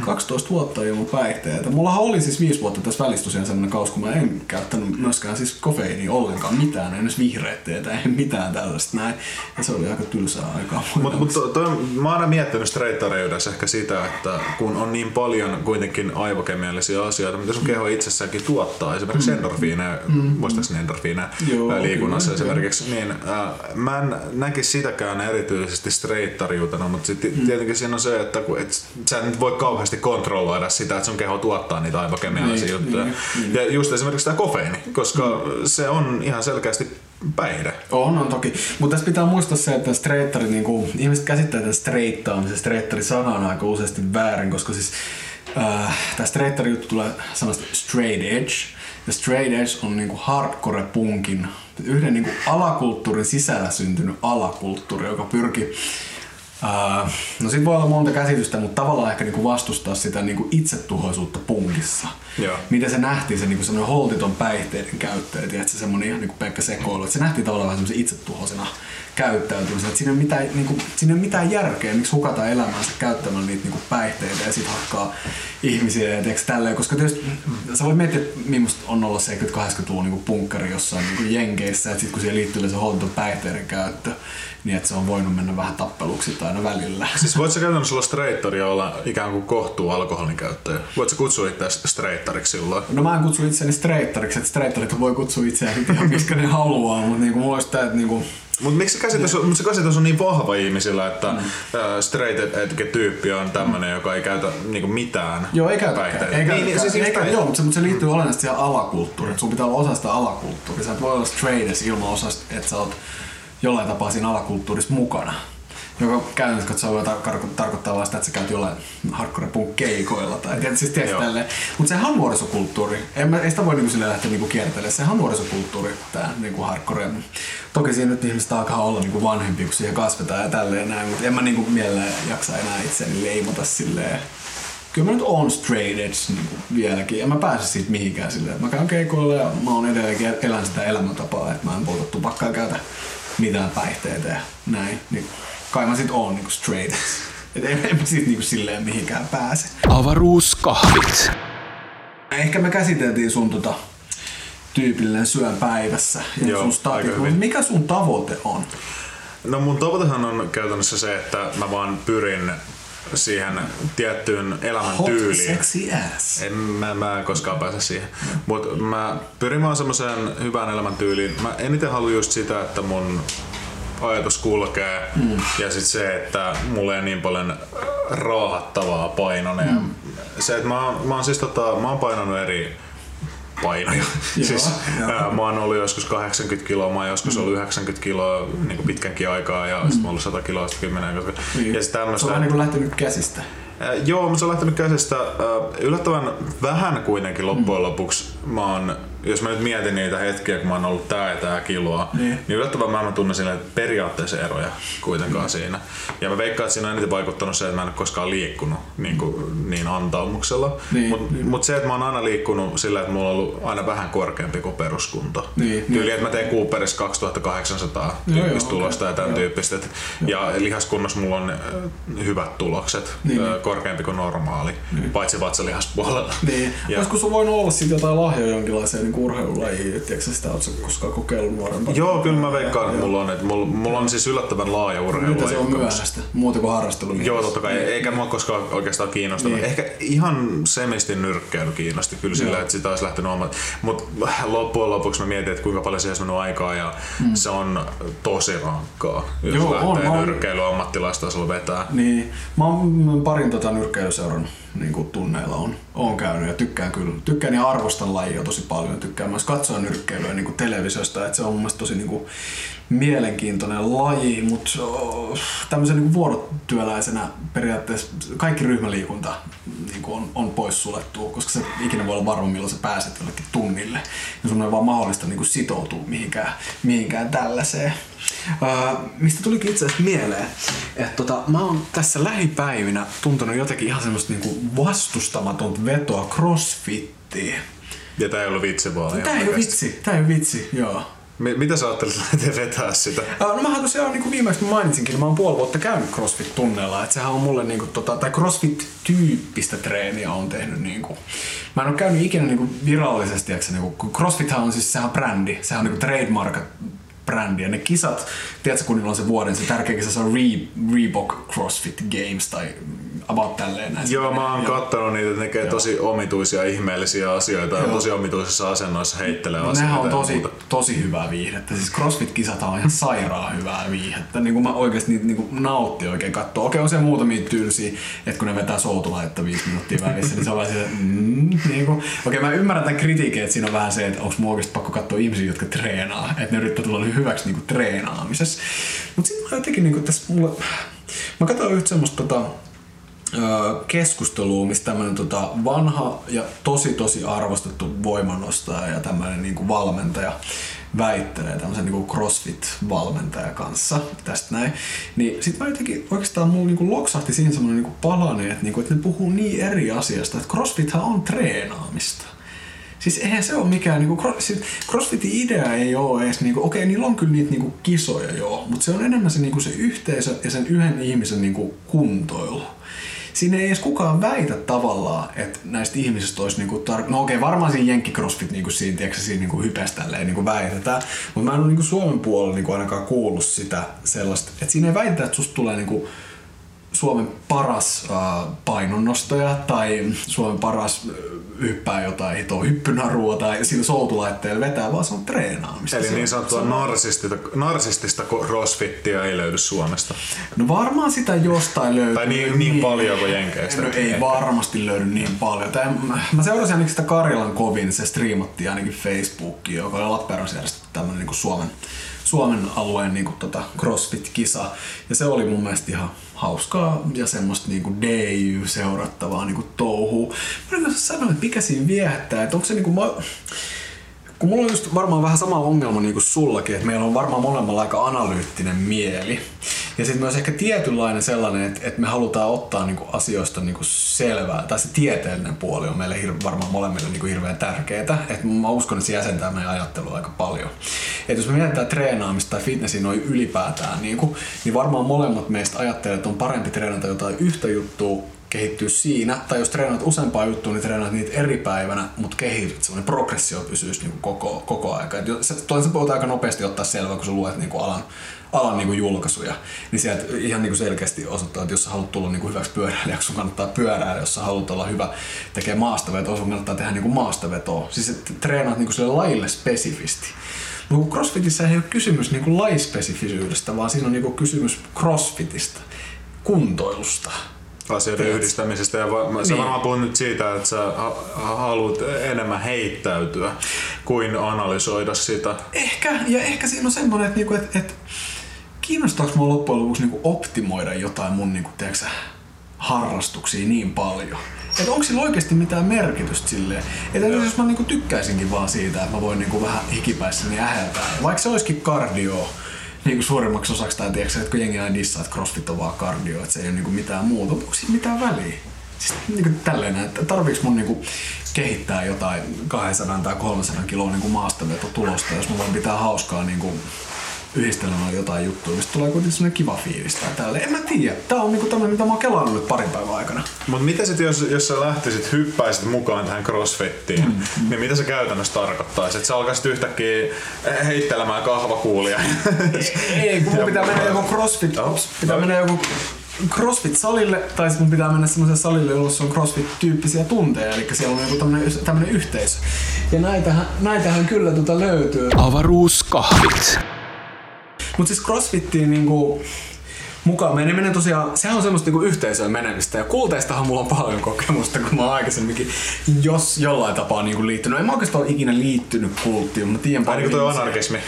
12 vuotta ilman päihteitä. Mullahan oli siis 5 vuotta tässä välissä tosiaan sellainen kausi, kun mä en käyttänyt myöskään siis kofeiinia ollenkaan mitään, en edes vihreät teetä, en mitään tällaista näin. Ja se oli aika tylsää aikaa. Mutta mut to, toi, mä oon aina miettinyt streittareudessa ehkä sitä, että kun on niin paljon kuitenkin aivokemiallisia asioita, mitä sun keho itsessäänkin tuottaa, esimerkiksi endorfiineja, mm. muistaakseni endorfiineja Joo, ää, liikunnassa kyllä, esimerkiksi, niin ää, mä en näkisi sitäkään erityisesti streittariutena, mutta sitten Mm. tietenkin siinä on se, että kun, et, sä et nyt voi kauheasti kontrolloida sitä, että sun keho tuottaa niitä aivokemiallisia Niin, juttuja. niin, niin. Ja just esimerkiksi tämä kofeiini, koska se on ihan selkeästi päihde. On, on toki. Mutta tässä pitää muistaa se, että streittari, niin kuin, ihmiset käsittää tämän streittaamisen, streittari sana on aika useasti väärin, koska siis äh, tämä streittari juttu tulee sanasta straight edge. Ja straight edge on niinku hardcore punkin, yhden niinku alakulttuurin sisällä syntynyt alakulttuuri, joka pyrki Uh, no sit voi olla monta käsitystä, mutta tavallaan ehkä niinku vastustaa sitä niinku itsetuhoisuutta punkissa. Joo. Miten se nähtiin, se niinku semmoinen holtiton päihteiden käyttäjä, tiedätkö, semmoinen ihan niinku Pekka sekoilu, että se nähtiin tavallaan vähän semmoisen itsetuhoisena käyttäytymisenä, että siinä ei ole mitään, niinku, siinä ei ole mitään järkeä, miksi hukata elämäänsä käyttämään niitä niinku päihteitä ja sitten hakkaa ihmisiä ja tiedätkö, tälleen, koska tietysti sä voit miettiä, että millaista on olla 70-80-luvun niinku punkkari jossain niinku jenkeissä, että sit kun siihen liittyy se holtiton päihteiden käyttö, niin että se on voinut mennä vähän tappeluksi aina välillä. Siis voit sä käytännössä olla straightori ja olla ikään kuin kohtuu alkoholin käyttäjä? Voit sä kutsua itseäsi straighttariksi silloin? No mä en kutsu itseäni straighttariksi, että straighterit voi kutsua itseään ihan miskä ne haluaa, mutta mulla olisi tää, että niinku, Mutta miksi se käsitys, on, mut se käsitys on niin vahva ihmisillä, että mm. straight edge tyyppi on tämmönen, joka ei käytä niinku mitään Joo, ei päihteitä. Ei niin, niin, siis ei, just ei, näin. joo, mutta se, mutta se liittyy olennaisesti siihen alakulttuuriin. Sun pitää olla osa sitä alakulttuuria. Sä et voi olla straight ilman osa, että sä oot jollain tapaa siinä alakulttuurissa mukana. Joka käytännössä katsoen voi tar- tarkoittaa vasta, että sä käyt jollain hardcore keikoilla tai tiedät, siis tiedät Joo. tälleen. Mutta sehän on nuorisokulttuuri. En mä, ei sitä voi niinku silleen lähteä niinku kiertelemään. Sehän on nuorisokulttuuri, tää niinku hardcore. Toki siinä nyt ihmiset alkaa olla niinku vanhempia, kun siihen kasvetaan ja tälleen näin, mutta en mä niinku mielellään jaksa enää itseäni leimata silleen kyllä mä nyt on straight edge niin vieläkin. En mä pääse siitä mihinkään silleen. Mä käyn keikoilla ja mä oon edelleenkin elän sitä elämäntapaa, että mä en polta tupakkaa käytä mitään päihteitä ja näin. Niin kai mä sit oon niinku straight. Et en, en mä siitä niinku silleen mihinkään pääse. Avaruuskahvit. Ehkä me käsiteltiin sun tota tyypillinen syön päivässä ja Joo, sun stati. aika hyvin. Mut Mikä sun tavoite on? No mun tavoitehan on käytännössä se, että mä vaan pyrin siihen tiettyyn Hot elämäntyyliin. sexy ass. En, mä, mä en koskaan pääse siihen. Mutta mä pyrin vaan semmoiseen hyvään elämäntyyliin. Mä eniten haluan just sitä, että mun ajatus kulkee mm. ja sit se, että mulla ei niin paljon raahattavaa painoa. Mm. Se, että mä, oon- mä oon siis tota, mä oon painanut eri painoja. siis, joo. ää, mä oon ollut joskus 80 kiloa, mä oon joskus ollut 90 kiloa niin kuin pitkänkin aikaa ja mm. sit mä oon ollut 100 kiloa, sitten 10 koska, Niin. ja sit Se on tämmöstä. niinku lähtenyt käsistä. Äh, Joo, mutta se on lähtenyt käsistä äh, yllättävän vähän kuitenkin loppujen lopuksi. Mä oon, jos mä nyt mietin niitä hetkiä, kun mä oon ollut tää ja tää kiloa, Niin. niin, yllättävän vähän mä tunnen sille periaatteessa eroja kuitenkaan siinä. Ja mä veikkaan, että siinä on eniten vaikuttanut se, että mä en ole koskaan liikkunut niin, kuin, niin antaumuksella. Niin, Mutta niin. mut se, että mä oon aina liikkunut sillä, että mulla on ollut aina vähän korkeampi kuin peruskunto. Niin, Tyyli, niin. että mä teen Cooperissa 2800 Joo, joo, tyyppistä okei. tulosta ja tämän Joo. tyyppistä. Ja lihaskunnossa mulla on äh, hyvät tulokset, Niin, äh, niin. korkeampi kuin normaali, paitsi vatsalihaspuolella. Niin. Ja- Olisiko sun voinut olla sitten jotain lahjoja jonkinlaiseen niin urheilulajiin? Tiedätkö sä sitä, ootko koskaan kokeillut nuorempana? Joo, kyllä mä veikkaan, että mulla on, että mulla, mulla on siis yllättävän laaja Mitä se urheilulaji. on myöhäistä? Muuta kuin harrastelu. Joo, totta kai. Eikä mua koskaan oikeastaan kiinnostanut. Niin. Ehkä ihan semisti nyrkkeily kiinnosti kyllä sillä, Joo. että sitä olisi lähtenyt omat. Mutta loppujen lopuksi mä mietin, että kuinka paljon siihen olisi mennyt aikaa ja se on tosi rankkaa, jos Mm. Joo, on, lähtee on. nyrkkeily ammattilaistasolla vetää. Niin, mä oon parin tota nyrkkeilyseuran niin kuin tunneilla on, on käynyt ja tykkään kyllä. Tykkään ja arvostan lajia tosi paljon. Tykkään myös katsoa nyrkkeilyä niin kuin televisiosta, että se on mun mielestä tosi niin kuin mielenkiintoinen laji, mutta tämmöisen niin vuorotyöläisenä periaatteessa kaikki ryhmäliikunta niin on, on pois suljettu, koska se ikinä voi olla varma, milloin sä pääset jollekin tunnille. Ja sun ei ole vaan mahdollista niin sitoutua mihinkään, mihinkään tällaiseen. Uh, mistä tulikin itse asiassa mieleen, että tota, mä oon tässä lähipäivinä tuntenut jotenkin ihan semmoista niinku vastustamatonta vetoa crossfittiin. Ja tää ei ollut vitsi vaan. Tää ei ole vitsi, tää ei ole vitsi, joo. Mi- Mitä sä ajattelit vetää sitä? No mähän tosiaan niin kuin viimeksi mainitsinkin, mä oon puoli vuotta käynyt CrossFit-tunneilla, että sehän on mulle niinku, tota, tai CrossFit-tyyppistä treeniä on tehnyt niinku. Mä en ole käynyt ikinä niinku virallisesti, eikö se, niinku, kun CrossFithan on siis, sehän brändi, sehän on niinku trademark brändi ja ne kisat, tiedätkö kun niillä on se vuoden, se tärkeä kisa, se on Re- Reebok CrossFit Games tai about tälleen näin. Joo, mä oon kattonut niitä, että ne tekee tosi omituisia, ihmeellisiä asioita ja Joo. tosi omituisissa asennoissa heittelee asioita. Nehän on ja tosi, tosi hyvää viihdettä. Siis CrossFit-kisat on ihan sairaan hyvää viihdettä. Niin kuin mä oikeasti niitä niin kuin nautti oikein katsoa. Okei, on siellä muutamia tylsiä, että kun ne vetää soutulaetta viisi minuuttia välissä, niin se on vähän se, mm, niin kuin. Okei, mä ymmärrän tämän kritiikin, että siinä on vähän se, että onko mun oikeasti pakko katsoa ihmisiä, jotka treenaa. Että ne yrittää tulla hyväksi niin kuin treenaamisessa. Mutta sitten mä jotenkin niin kuin tässä mulle... Mä katsoin yhtä semmoista tota, ö, keskustelua, missä tämmöinen tota vanha ja tosi tosi arvostettu voimannostaja ja tämmöinen niin valmentaja väittelee tämmöisen niin CrossFit-valmentajan kanssa tästä näin. Niin sit mä jotenkin oikeastaan mulla niin loksahti siinä semmoinen niin palane, että, niin että ne puhuu niin eri asiasta, että CrossFithan on treenaamista. Siis eihän se ole mikään, niinku, siis CrossFitin idea ei ole edes, niinku, okei, niillä on kyllä niitä niinku, kisoja joo, mutta se on enemmän se, niinku, se yhteisö ja sen yhden ihmisen niinku, kuntoilu siinä ei edes kukaan väitä tavallaan, että näistä ihmisistä olisi niinku tar- No okei, okay, varmaan siinä Jenkki CrossFit niinku siinä, tiedätkö, siinä niinku hypeställeen niinku väitetään, mutta mä en ole niinku Suomen puolella niinku ainakaan kuullut sitä sellaista, että siinä ei väitetä, että susta tulee niinku Suomen paras äh, painonnostaja tai Suomen paras äh, hyppää jotain hitoa hyppynarua tai sillä soutulaitteella vetää, vaan se on treenaamista. Eli niin sanottua narsistista, narsistista crossfittiä ei löydy Suomesta. No varmaan sitä jostain löytyy. Tai niin, niin paljon kuin Jenkeistä. No ei Ehkä. varmasti löydy niin paljon. Tai mä seurasin ainakin sitä Karilan kovin, se striimattiin ainakin Facebookiin, joka oli Lappeenrannassa järjestetty tämmönen niin Suomen, Suomen alueen niin kuin, tota, CrossFit-kisa. Ja se oli mun mielestä ihan hauskaa ja semmoista niinku DIY-seurattavaa niinku touhua. Mä en sanoa, että mikä siinä viehättää, että onko se niinku, mä, kun mulla on just varmaan vähän sama ongelma niin kuin sullakin, että meillä on varmaan molemmilla aika analyyttinen mieli. Ja sitten myös ehkä tietynlainen sellainen, että, että me halutaan ottaa niin kuin asioista niin kuin selvää, tai se tieteellinen puoli on meille hir- varmaan molemmille niin kuin hirveän tärkeää. Että mä uskon, että se jäsentää meidän ajattelua aika paljon. Että jos me mietitään treenaamista tai fitnessin noin ylipäätään, niin, kuin, niin varmaan molemmat meistä ajattelee, että on parempi treenata jotain yhtä juttua kehittyä siinä, tai jos treenaat useampaa juttua, niin treenaat niitä eri päivänä, mutta kehityt, semmoinen progressio pysyisi niin koko, koko aika. Se, toinen se aika nopeasti ottaa selvää, kun sä luet niin kuin alan, alan niin kuin julkaisuja, niin sieltä ihan niin kuin selkeästi osoittaa, että jos sä haluat tulla niin kuin hyväksi pyöräilijäksi, sun kannattaa pyöräillä, jos sä haluat olla hyvä tekee maastavetoa, sun kannattaa tehdä niin kuin maastavetoa. Siis että treenaat niin kuin sille lajille spesifisti. Kun CrossFitissä ei ole kysymys niin kuin lajispesifisyydestä, vaan siinä on niin kuin kysymys CrossFitista, kuntoilusta asioiden Tiedät. yhdistämisestä. Ja va- sä Niin. varmaan puhut nyt siitä, että sä ha- ha- haluat enemmän heittäytyä kuin analysoida sitä. Ehkä, ja ehkä siinä on semmoinen, että, niinku, että, että kiinnostaako mua loppujen lopuksi niinku optimoida jotain mun niinku, tiedätkö, sä, harrastuksia niin paljon. Että onko sillä oikeasti mitään merkitystä silleen. Että jos mä niinku tykkäisinkin vaan siitä, että mä voin niinku vähän hikipäissäni äheltää. Vaikka se olisikin kardio, niin kuin suurimmaksi osaksi, tai tiedätkö, että kun jengi aina dissaa, että crossfit on vaan kardio, että se ei ole niinku mitään muuta, mutta onko siinä mitään väliä? Siis niinku tälleen, että tarviiks mun niinku kehittää jotain 200 tai 300 kiloa niinku maastavetotulosta, jos mä voin pitää hauskaa niinku yhdistelemään jotain juttuja, mistä tulee kuitenkin semmoinen kiva fiilis tai tälleen. En mä tiedä. Tää on niinku tämmönen, mitä mä oon kelannut nyt parin päivän aikana. Mutta mitä sitten, jos, jos sä lähtisit, hyppäisit mukaan tähän crossfittiin, Mm, mm. niin mitä se käytännössä tarkoittaisi? Että sä alkaisit yhtäkkiä heittelemään kahvakuulia? Ei, kun mun pitää mennä joku crossfit, Ops. pitää mennä joku CrossFit-salille, tai sit mun pitää mennä semmoiselle salille, jossa on CrossFit-tyyppisiä tunteja, eli siellä on joku tämmönen, tämmönen yhteisö. Ja näitähän, näitähän kyllä tuota löytyy. Avaruuskahvit. Mutta siis CrossFittiin niinku, mukaan meneminen tosiaan, sehän on semmoista niinku yhteisöön menemistä. Ja kulteistahan mulla on paljon kokemusta, kun mä oon aikaisemminkin jos jollain tapaa niinku liittynyt. En mä oikeastaan ole ikinä liittynyt kulttiin, mutta tiedän Ai niin toi anarkismi.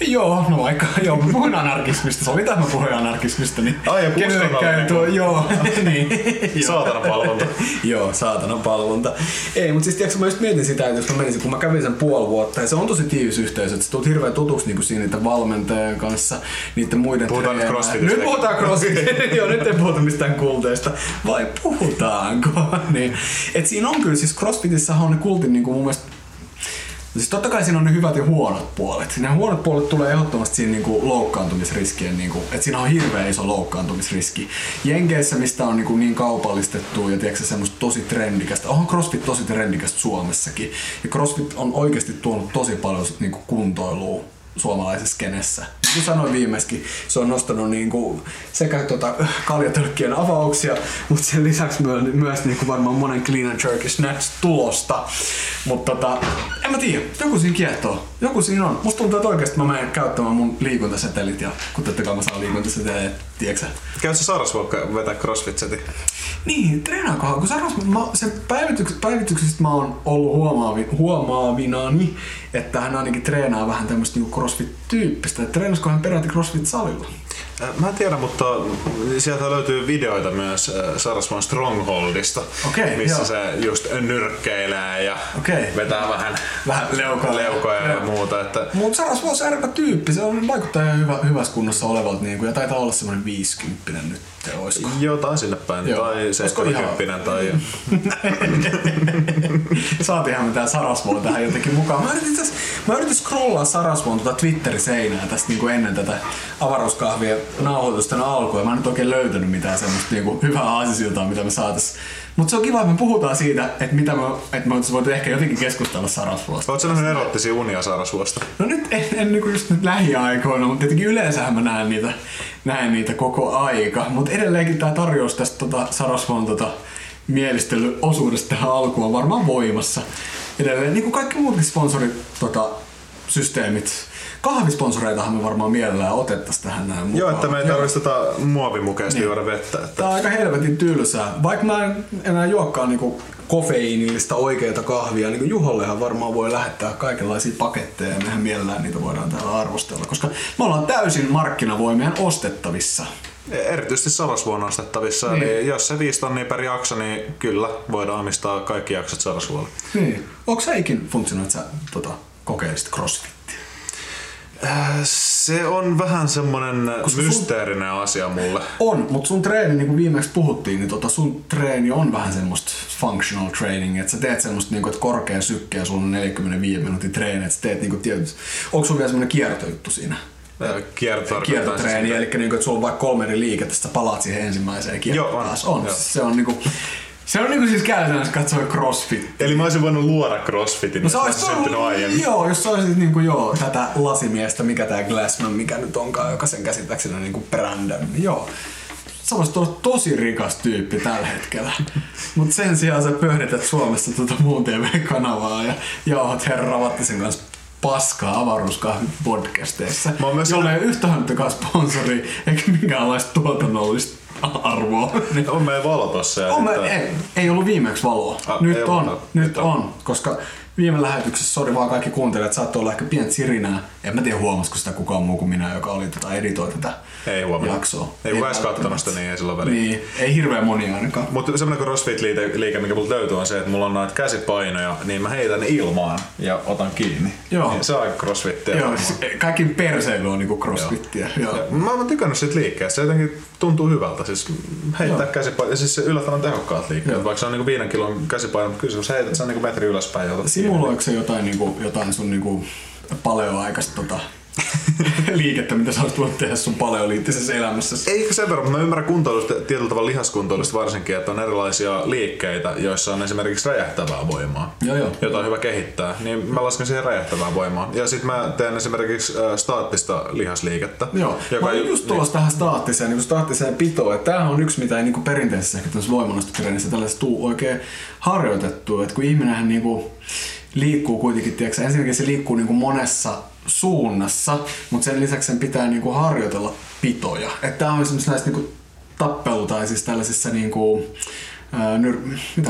Joo, no vaikka, joo, mä puhuin anarkismista. Sovitaan, mä puhuin anarkismista. Niin Ai, käy tuo, joo. niin. Saatana palvonta. Joo, saatana palvonta. Ei, mutta siis tiedätkö, mä just mietin sitä, että jos mä menisin, kun mä kävin sen puoli vuotta, ja se on tosi tiivis yhteisö, että sä tulet hirveän tutuksi niin siinä niiden valmentajien kanssa, niiden muiden Puhutaan nyt CrossFitista. Nyt puhutaan crossfitista, joo, nyt ei puhuta mistään kulteista. Vai puhutaanko? niin. Et siinä on kyllä, siis crossfitissä on ne kultin niin kuin mun mielestä Siis totta kai siinä on ne hyvät ja huonot puolet. Ne huonot puolet tulee ehdottomasti siinä niinku loukkaantumisriskien, niinku, että siinä on hirveän iso loukkaantumisriski. Jenkeissä, mistä on niinku niin kaupallistettu ja tiedätkö, semmoista tosi trendikästä. Onhan CrossFit tosi trendikästä Suomessakin. Ja CrossFit on oikeasti tuonut tosi paljon niinku kuntoilua suomalaisessa kenessä. Niin kuin sanoin viimeiskin, se on nostanut niinku sekä tota kaljatölkkien avauksia, mutta sen lisäksi myös, myös niinku varmaan monen clean and jerky snatch tulosta. Mutta tota, en mä tiedä, joku siinä kiehtoo. Joku siinä on. Musta tuntuu, että oikeasti mä menen käyttämään mun liikuntasetelit ja kun totta kai mä saan liikuntasetelit, tiedätkö sä? Käyt sä Sarasvuokka vetää crossfit-setin? Niin, treenaakohan, kun sanos, mä, sen päivityks, päivityksestä mä oon ollut huomaavi, huomaavinani, että hän ainakin treenaa vähän tämmöistä niinku crossfit-tyyppistä. Treenasko hän peräti crossfit-salilla? Mä en tiedä, mutta sieltä löytyy videoita myös Sarasvon Strongholdista, Okei, missä joo. se just nyrkkeilee ja Okei. vetää vähän, Vähän leukoja. leukoja ja Joo. muuta. Että Mutta Saras Vos ärkä tyyppi, se on vaikuttaa ihan hyvä, hyvässä kunnossa olevalta niin kuin, ja taitaa olla semmoinen 50 nyt, olisiko? jotain sinne päin, Joo. tai Olisiko ihan- 70 tai... Saatiinhan me tää Sarasvoon tähän jotenkin mukaan. Mä yritin, täs, mä yritin scrollaa Sarasvoon tuota Twitter-seinää tästä niinku ennen tätä avaruuskahvien nauhoitusten alkua. Ja mä en nyt oikein löytänyt mitään semmoista niinku hyvää aasisiltaa, mitä me saatais. Mutta se on kiva, että me puhutaan siitä, että, mitä me, että me voitu ehkä jotenkin keskustella Sarasvuosta. Oletko nähnyt erottisia unia Sarasvuosta? No nyt en, en niinku just nyt lähiaikoina, mutta tietenkin yleensähän mä näen niitä, näen niitä koko aika. Mutta edelleenkin tämä tarjous tästä tota Sarasvon tota, mielistelyosuudesta tähän alkuun on varmaan voimassa. Edelleen, niin kuin kaikki muutkin sponsorit tota, systeemit. Kahvisponsoreitahan me varmaan mielellään otettaisiin tähän näin mukaan. Joo, että me ei tarvitsisi tota muovimukeista Niin. juoda vettä. Että... Tää on aika helvetin tylsää. Vaikka mä en enää juokkaan niinku kofeiinillista oikeita kahvia, niin Juhollehan varmaan voi lähettää kaikenlaisia paketteja ja mehän mielellään niitä voidaan täällä arvostella, koska me ollaan täysin markkinavoimien ostettavissa. Erityisesti Sarasvuon ostettavissa, Niin. eli jos se 5 tonnia per jakso, niin kyllä voidaan omistaa kaikki jaksot Sarasvuolle. Niin. Onko sä ikin funktionoit sä tota, kokeilisit crossfittiä? Äh, Se on vähän semmonen Koska sun- mysteerinen asia mulle. On, mutta sun treeni, niin kuin viimeksi puhuttiin, niin tota sun treeni on vähän semmoista functional training, että sä teet semmoista, niin kuin, että korkea sykke ja sulla on 45 minuutin treeni, että sä teet niin kuin, tietyt... Onko sulla vielä semmoinen kiertojuttu siinä? Äh, Kierto tarkoittaa Kiertotreeni, eli niin kuin, että sulla on vaikka kolme eri liikettä, sitten sä palaat siihen ensimmäiseen kiertoon Joo, on. taas. On. Joo. Se on niinku, se on niinku siis käytännössä katsoen crossfit. Eli mä olisin voinut luoda crossfitin, No mä olisit olisin syntynyt ollut, aiemmin. joo, jos sä olisit niinku joo, tätä lasimiestä, mikä tää Glassman, mikä nyt onkaan, joka sen käsittääkseni on niinku brändän, niin joo. Sä voisit olla tosi rikas tyyppi tällä hetkellä. Mutta sen sijaan sä pyörität Suomessa tuota muun TV-kanavaa ja jauhat herra Ravattisen kanssa paskaa avaruuskahvit podcasteissa. Mä oon myös jolle ei yhtään nytkäkään sponsori eikä minkäänlaista tuotannollista arvoa. Niin On meidän valo tossa. Ja on, sitten- ei, ei ollut viimeksi valoa. Ah, nyt ei on, ollut. nyt Nyt on. on. Koska viime lähetyksessä, sori vaan kaikki kuuntelijat, saattoi olla ehkä pientä sirinää. En mä tiedä huomasiko sitä kukaan muu kuin minä, joka oli tätä editoi tätä Ei huomannut. jaksoa. Ei kukaan edes kattonut sitä, niin ei sillä väliä. Niin, ei hirveän moni ainakaan. Mutta semmoinen crossfit-liike, liike, mikä mulla löytyy, on se, että mulla on noita käsipainoja, niin mä heitän ne ilmaan ja otan kiinni. Joo. Niin se on aika crossfittiä. Joo, siis kaikki perseily on niinku crossfittiä. Joo. Ja Mä oon tykännyt siitä liikkeestä. Se jotenkin tuntuu hyvältä. Siis heittää Joo. käsipaino. Siis se yllättävän tehokkaat liikkeet. Joo. Vaikka se on niinku viiden kilon käsipaino, mutta kyllä se heität sen niinku metri ylöspäin. Ja otat Simuloiko se jotain, niinku, jotain sun niinku paleoaikaista tota, liikettä, mitä sä olisit voinut tehdä sun paleoliittisessa elämässä? Eikö sen verran, mutta mä ymmärrän kuntoilusta, tietyllä tavalla lihaskuntoilusta varsinkin, että on erilaisia liikkeitä, joissa on esimerkiksi räjähtävää voimaa, Joo, joo. jota on hyvä kehittää, niin mä lasken siihen räjähtävää voimaa. Ja sitten mä teen esimerkiksi staattista lihasliikettä. Joo, joka mä olin just tulossa tähän staattiseen, niin staattiseen pitoon. Että tämähän on yksi, mitä ei niin perinteisessä ehkä tämmöisessä voimannostotreenissä tällaisessa tuu oikein harjoitettu. Että kun ihminenhän niin kuin liikkuu kuitenkin, tiedätkö, ensinnäkin se liikkuu niin kuin monessa suunnassa, mutta sen lisäksi sen pitää niin kuin harjoitella pitoja. Että tämä on esimerkiksi näissä niin kuin tappelu- tai siis tällaisissa niin kuin, ää, nyr,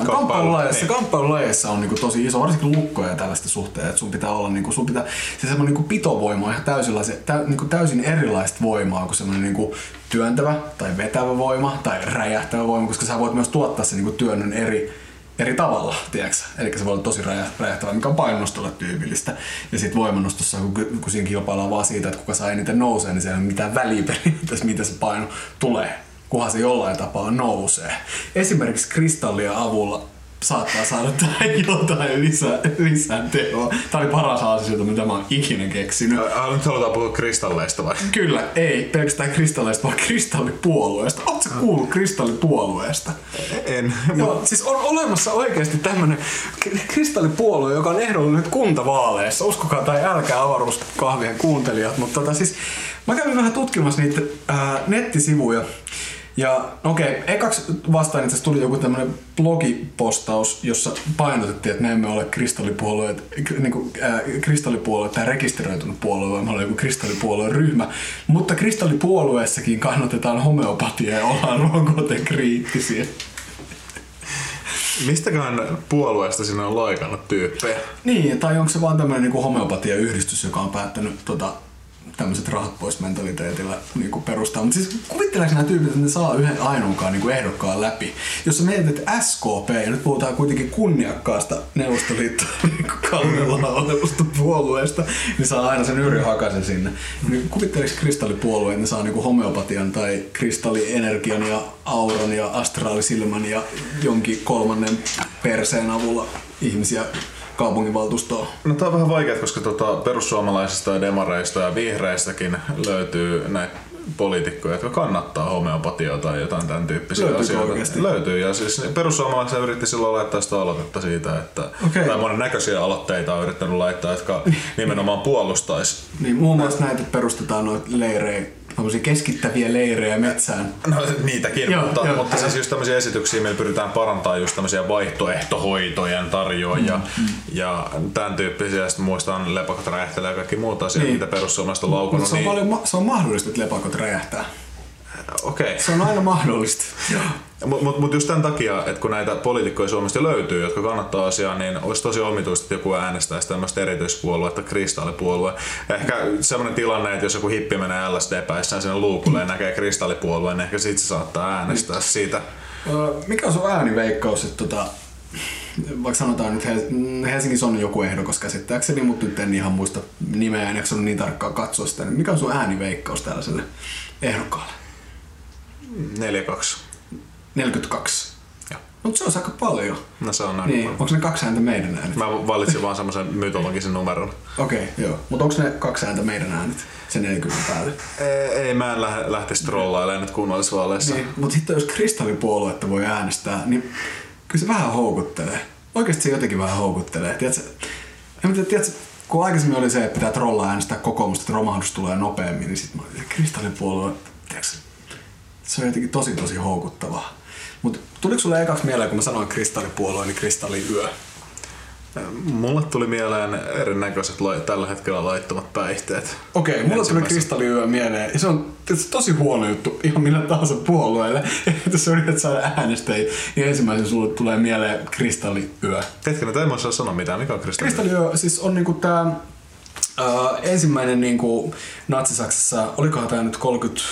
kamppailulajeissa, niin. kamppailulajeissa on niinku tosi iso, varsinkin lukkoja ja tällaista suhteen, että sun pitää olla niinku, sun pitää, se semmoinen niinku pitovoima on ihan täysin, tä, niinku täysin erilaista voimaa kuin semmoinen niinku työntävä tai vetävä voima tai räjähtävä voima, koska sä voit myös tuottaa sen niinku työnnön eri, eri tavalla, tiedätkö? Eli se voi olla tosi räjä- räjähtävä, mikä on painostolle tyypillistä. Ja sitten voimannostossa, kun, kun siinä kilpaillaan vaan siitä, että kuka saa eniten nousee, niin se ei ole mitään väliä mitä se paino tulee kunhan se jollain tapaa nousee. Esimerkiksi kristallia avulla saattaa saada tähän jotain lisää, lisää tehoa. Tämä oli paras asia, mitä mä oon ikinä keksinyt. Ah, nyt halutaan puhua kristalleista vai? Kyllä, ei pelkästään kristalleista, vaan kristallipuolueesta. Oletko kuullut kristallipuolueesta? En. Joo, siis on olemassa oikeasti tämmönen k- kristallipuolue, joka on ehdollinen nyt kuntavaaleissa. Uskokaa tai älkää avaruuskahvien kuuntelijat, mutta tota, siis mä kävin vähän tutkimassa niitä ää, nettisivuja. Ja okei, ekaksi vastaan itse tuli joku tämmönen blogipostaus, jossa painotettiin, että me emme ole kristallipuolueet, k- niinku, ää, kristallipuolue tai rekisteröitynyt puolue, vaan me olemme joku kristallipuolueen ryhmä. Mutta kristallipuolueessakin kannatetaan homeopatiaa ja ollaan rokotekriittisiä. Mistäköhän puolueesta sinä on loikannut tyyppejä? Niin, tai onko se vaan tämmöinen niinku homeopatia-yhdistys, joka on päättänyt tota, tämmöiset rahat pois mentaliteetillä niin kuin perustaa. Mutta siis kuvitteleeko nämä tyypit, että ne saa yhden ainoankaan niin kuin ehdokkaan läpi? Jos sä mietit, että SKP, ja nyt puhutaan kuitenkin kunniakkaasta Neuvostoliitto niin kaudella olevasta puolueesta, niin saa aina sen Yrjö Hakasen sinne. Niin kuvitteleeko kristallipuolue, että ne saa niin kuin homeopatian tai kristallienergian ja auran ja astraalisilmän ja jonkin kolmannen perseen avulla ihmisiä kaupunginvaltuustoon? No tää on vähän vaikea, koska tota, perussuomalaisista ja demareista ja vihreistäkin löytyy näitä poliitikkoja, jotka kannattaa homeopatiota tai jotain tämän tyyppisiä Löytyykö asioita. oikeasti? Löytyy. Ja siis perussuomalaiset yritti silloin laittaa sitä aloitetta siitä, että Okei. tai monen näköisiä aloitteita on yrittänyt laittaa, jotka nimenomaan puolustaisi Niin muun muassa näitä perustetaan noita leirejä, tämmöisiä keskittäviä leirejä metsään. No niitäkin, Joo, mutta, joo. mutta siis just tämmöisiä esityksiä, millä pyritään parantamaan just tämmöisiä vaihtoehtohoitojen tarjoajia Mm, ja tämän tyyppisiä. Sitten muistan lepakot räjähtelee ja kaikki muut asiat, Niin. mitä perussuomalaiset on Mutta laukunut. se on, Niin, paljon, se on mahdollista, että lepakot räjähtää. Okei. Se on aina mahdollista. Mutta mut, mut just tämän takia, että kun näitä poliitikkoja Suomesta löytyy, jotka kannattaa asiaa, niin olisi tosi omituista, että joku äänestäisi tämmöistä erityispuoluetta, kristallipuolue. Ehkä semmoinen tilanne, että jos joku hippi menee LSD-päissään sinne luukulle ja näkee kristallipuolueen, niin ehkä sit se saattaa äänestää siitä. Ö, Mikä on sun ääniveikkaus, että tota, vaikka sanotaan nyt Hel- Helsingissä on joku ehdokas käsittääkseni, mutta nyt en ihan muista nimeä, en jaksanut niin tarkkaan katsoa sitä. Niin mikä on sun ääniveikkaus tällaiselle ehdokkaalle? 4-2. 42. Joo. Mutta se on aika paljon. No se on näin. Niin, onko ne kaksi ääntä meidän äänet? Mä valitsin vaan semmoisen mytologisen numeron. Okei, okay, joo. Mutta onko ne kaksi ääntä meidän äänet? Se 40 päälle. Ei, ei mä en lähde, lähtisi trollailemaan nyt kunnallisvaaleissa. Niin, mutta sitten jos kristallipuoluetta voi äänestää, niin kyllä se vähän houkuttelee. Oikeasti se jotenkin vähän houkuttelee. Tiedätkö, en tiedä, tiedätkö, kun aikaisemmin oli se, että pitää trollaa äänestää kokoomusta, että romahdus tulee nopeammin, niin sitten mä olin, että kristallipuolue, tiedätkö, se on jotenkin tosi tosi houkuttavaa. Mutta tuliko sulle ekaksi mieleen, kun mä sanoin kristallipuolue, niin kristalliyö? Mulle tuli mieleen erinäköiset tällä hetkellä laittomat päihteet. Okei, mulla tuli Ensimmäisenä. kristalliyö mieleen. Ja se on tosi huono juttu ihan millä tahansa puolueelle. Jos sä yrität saada äänestäjiä, niin ensimmäisen sulle tulee mieleen kristalliyö. Hetkinen, tämä ei osaa sanoa mitään. Mikä on kristalli? Kristalliyö siis on niinku tää äh, ensimmäinen niinku Natsi-Saksassa, olikohan tää nyt 30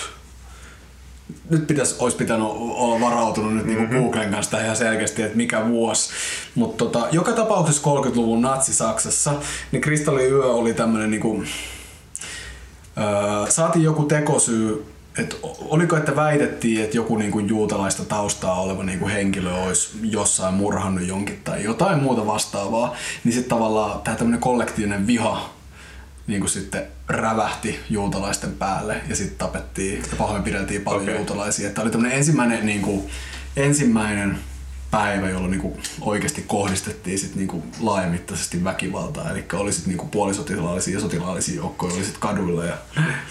nyt pitäisi, olisi pitänyt olla varautunut nyt niinku Googlen kanssa ihan selkeästi, että mikä vuosi. Mutta tota, joka tapauksessa 30-luvun Natsi-Saksassa, niin Kristalliyö oli tämmönen niinku, öö, saatiin joku tekosyy, että oliko, että väitettiin, että joku niinku juutalaista taustaa oleva niinku henkilö olisi jossain murhannut jonkin tai jotain muuta vastaavaa, niin sitten tavallaan tämä tämmöinen kollektiivinen viha niin kuin sitten rävähti juutalaisten päälle ja sitten tapettiin ja pahoinpideltiin paljon okay. juutalaisia. Tämä oli tämmöinen ensimmäinen, niin kuin, ensimmäinen päivä, jolloin niin kuin oikeasti kohdistettiin sit niin kuin laajamittaisesti väkivaltaa. Eli oli sitten niin puolisotilaallisia ja sotilaallisia joukkoja, oli sitten kaduilla. Ja...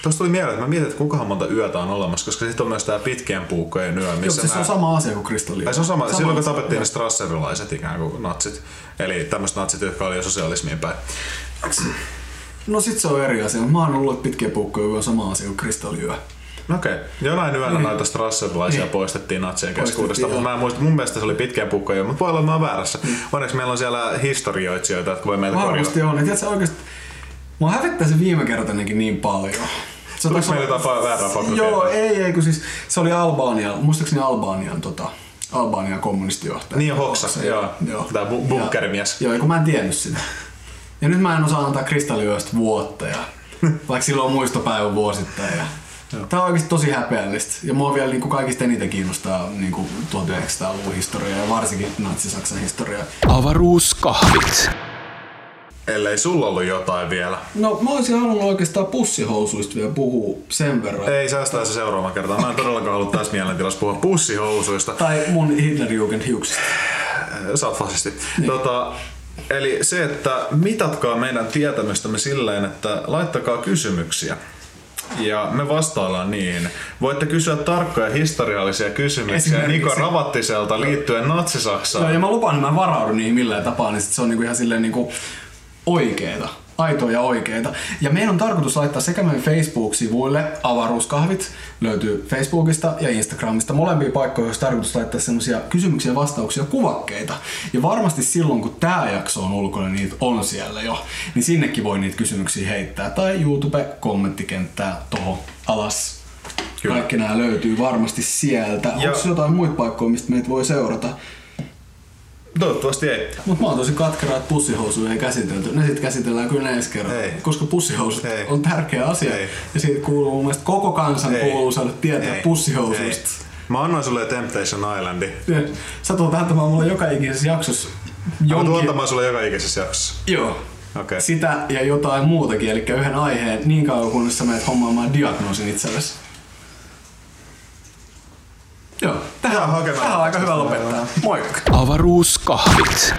Tuosta tuli mieleen, että mä mietin, että kuinka monta yötä on olemassa, koska sitten on myös tämä pitkien puukkojen yö, Joo, missä siis se nää- on sama asia kuin kristalli. Se on sama, silloin kun tapettiin ne strasserilaiset ikään kuin natsit. Eli tämmöiset natsit, jotka oli jo sosialismiin päin. No sit se on eri asia. Mä oon ollut, pitkiä puukkoja on sama asia kuin kristalliyö. Okei. Okay. Jonain yönä noita strasserilaisia poistettiin natsien keskuudesta. Mutta mä en muista, mun mielestä se oli pitkään pukkoja, mutta voi olla, mä oon väärässä. Onneksi meillä on siellä historioitsijoita, jotka voi meitä korjata. Varmasti on. Ja tiedätkö, oikeasti, mä hävettää se viime kertainenkin niin paljon. Se Tuliko meillä jotain fa- väärää faktaa? Joo, ei, ei, kun siis se oli Albania, muistaakseni Albanian, tota, Albanian kommunistijohtaja. Niin on Hoksa, joo. Tää bu- bunkkerimies. Ja, joo, kun mä en tiennyt sitä. Ja nyt mä en osaa antaa kristalliyöstä vuotta, ja, vaikka silloin on muistopäivä vuosittain. Ja, Tää on oikeasti tosi häpeällistä. Ja mua vielä niin kuin kaikista eniten kiinnostaa niin kuin 1900-luvun historia ja varsinkin Natsi-Saksan historia. Avaruuskahvit. Ellei sulla ollut jotain vielä. No mä olisin halunnut oikeastaan pussihousuista vielä puhua sen verran. Ei säästää se seuraavan kertaan. Mä en todellakaan halua tässä mielentilassa puhua pussihousuista. Tai mun Hitlerjugend hiuksista. Sä oot fasisti. Tota, eli se, että mitatkaa meidän tietämystämme silleen, että laittakaa kysymyksiä. Ja me vastaillaan niihin. Voitte kysyä tarkkoja historiallisia kysymyksiä Niko Ravattiselta liittyen Joo, Natsi-Saksaan. ja mä lupaan, että mä en varaudu niihin millään tapaa, niin sit se on niinku ihan silleen niinku oikeeta. Aitoja ja oikeita. Ja meidän on tarkoitus laittaa sekä meidän Facebook-sivuille avaruuskahvit, löytyy Facebookista ja Instagramista. Molempia paikkoja olisi tarkoitus laittaa semmoisia kysymyksiä, vastauksia, kuvakkeita. Ja varmasti silloin, kun tämä jakso on ulkona, niitä on siellä jo, niin sinnekin voi niitä kysymyksiä heittää. Tai YouTube-kommenttikenttää tuohon alas. Kyllä. Kaikki nämä löytyy varmasti sieltä. Onko jotain muita paikkoja, mistä meitä voi seurata? Toivottavasti ei. Mutta mä oon tosi katkera, että pussihousuja ei käsitelty. Ne sitten käsitellään kyllä ensi kerran. Ei. Koska pussihousut ei. on tärkeä asia. Ei. Ja siitä kuuluu mun mielestä koko kansan ei. kuuluu saada tietää ei. pussihousuista. Ei. Mä annoin sulle Temptation Islandi. Sä tulet antamaan mulle joka ikisessä jaksossa jonkin... Mä antamaan sulle joka ikisessä jaksossa. Joo. Okay. Sitä ja jotain muutakin, eli yhden aiheen niin kauan kunnes sä menet hommaamaan diagnoosin itsellesi. Joo, tähän, tähän on aika hyvä lopettaa. Moikka! Avaruuskahvit.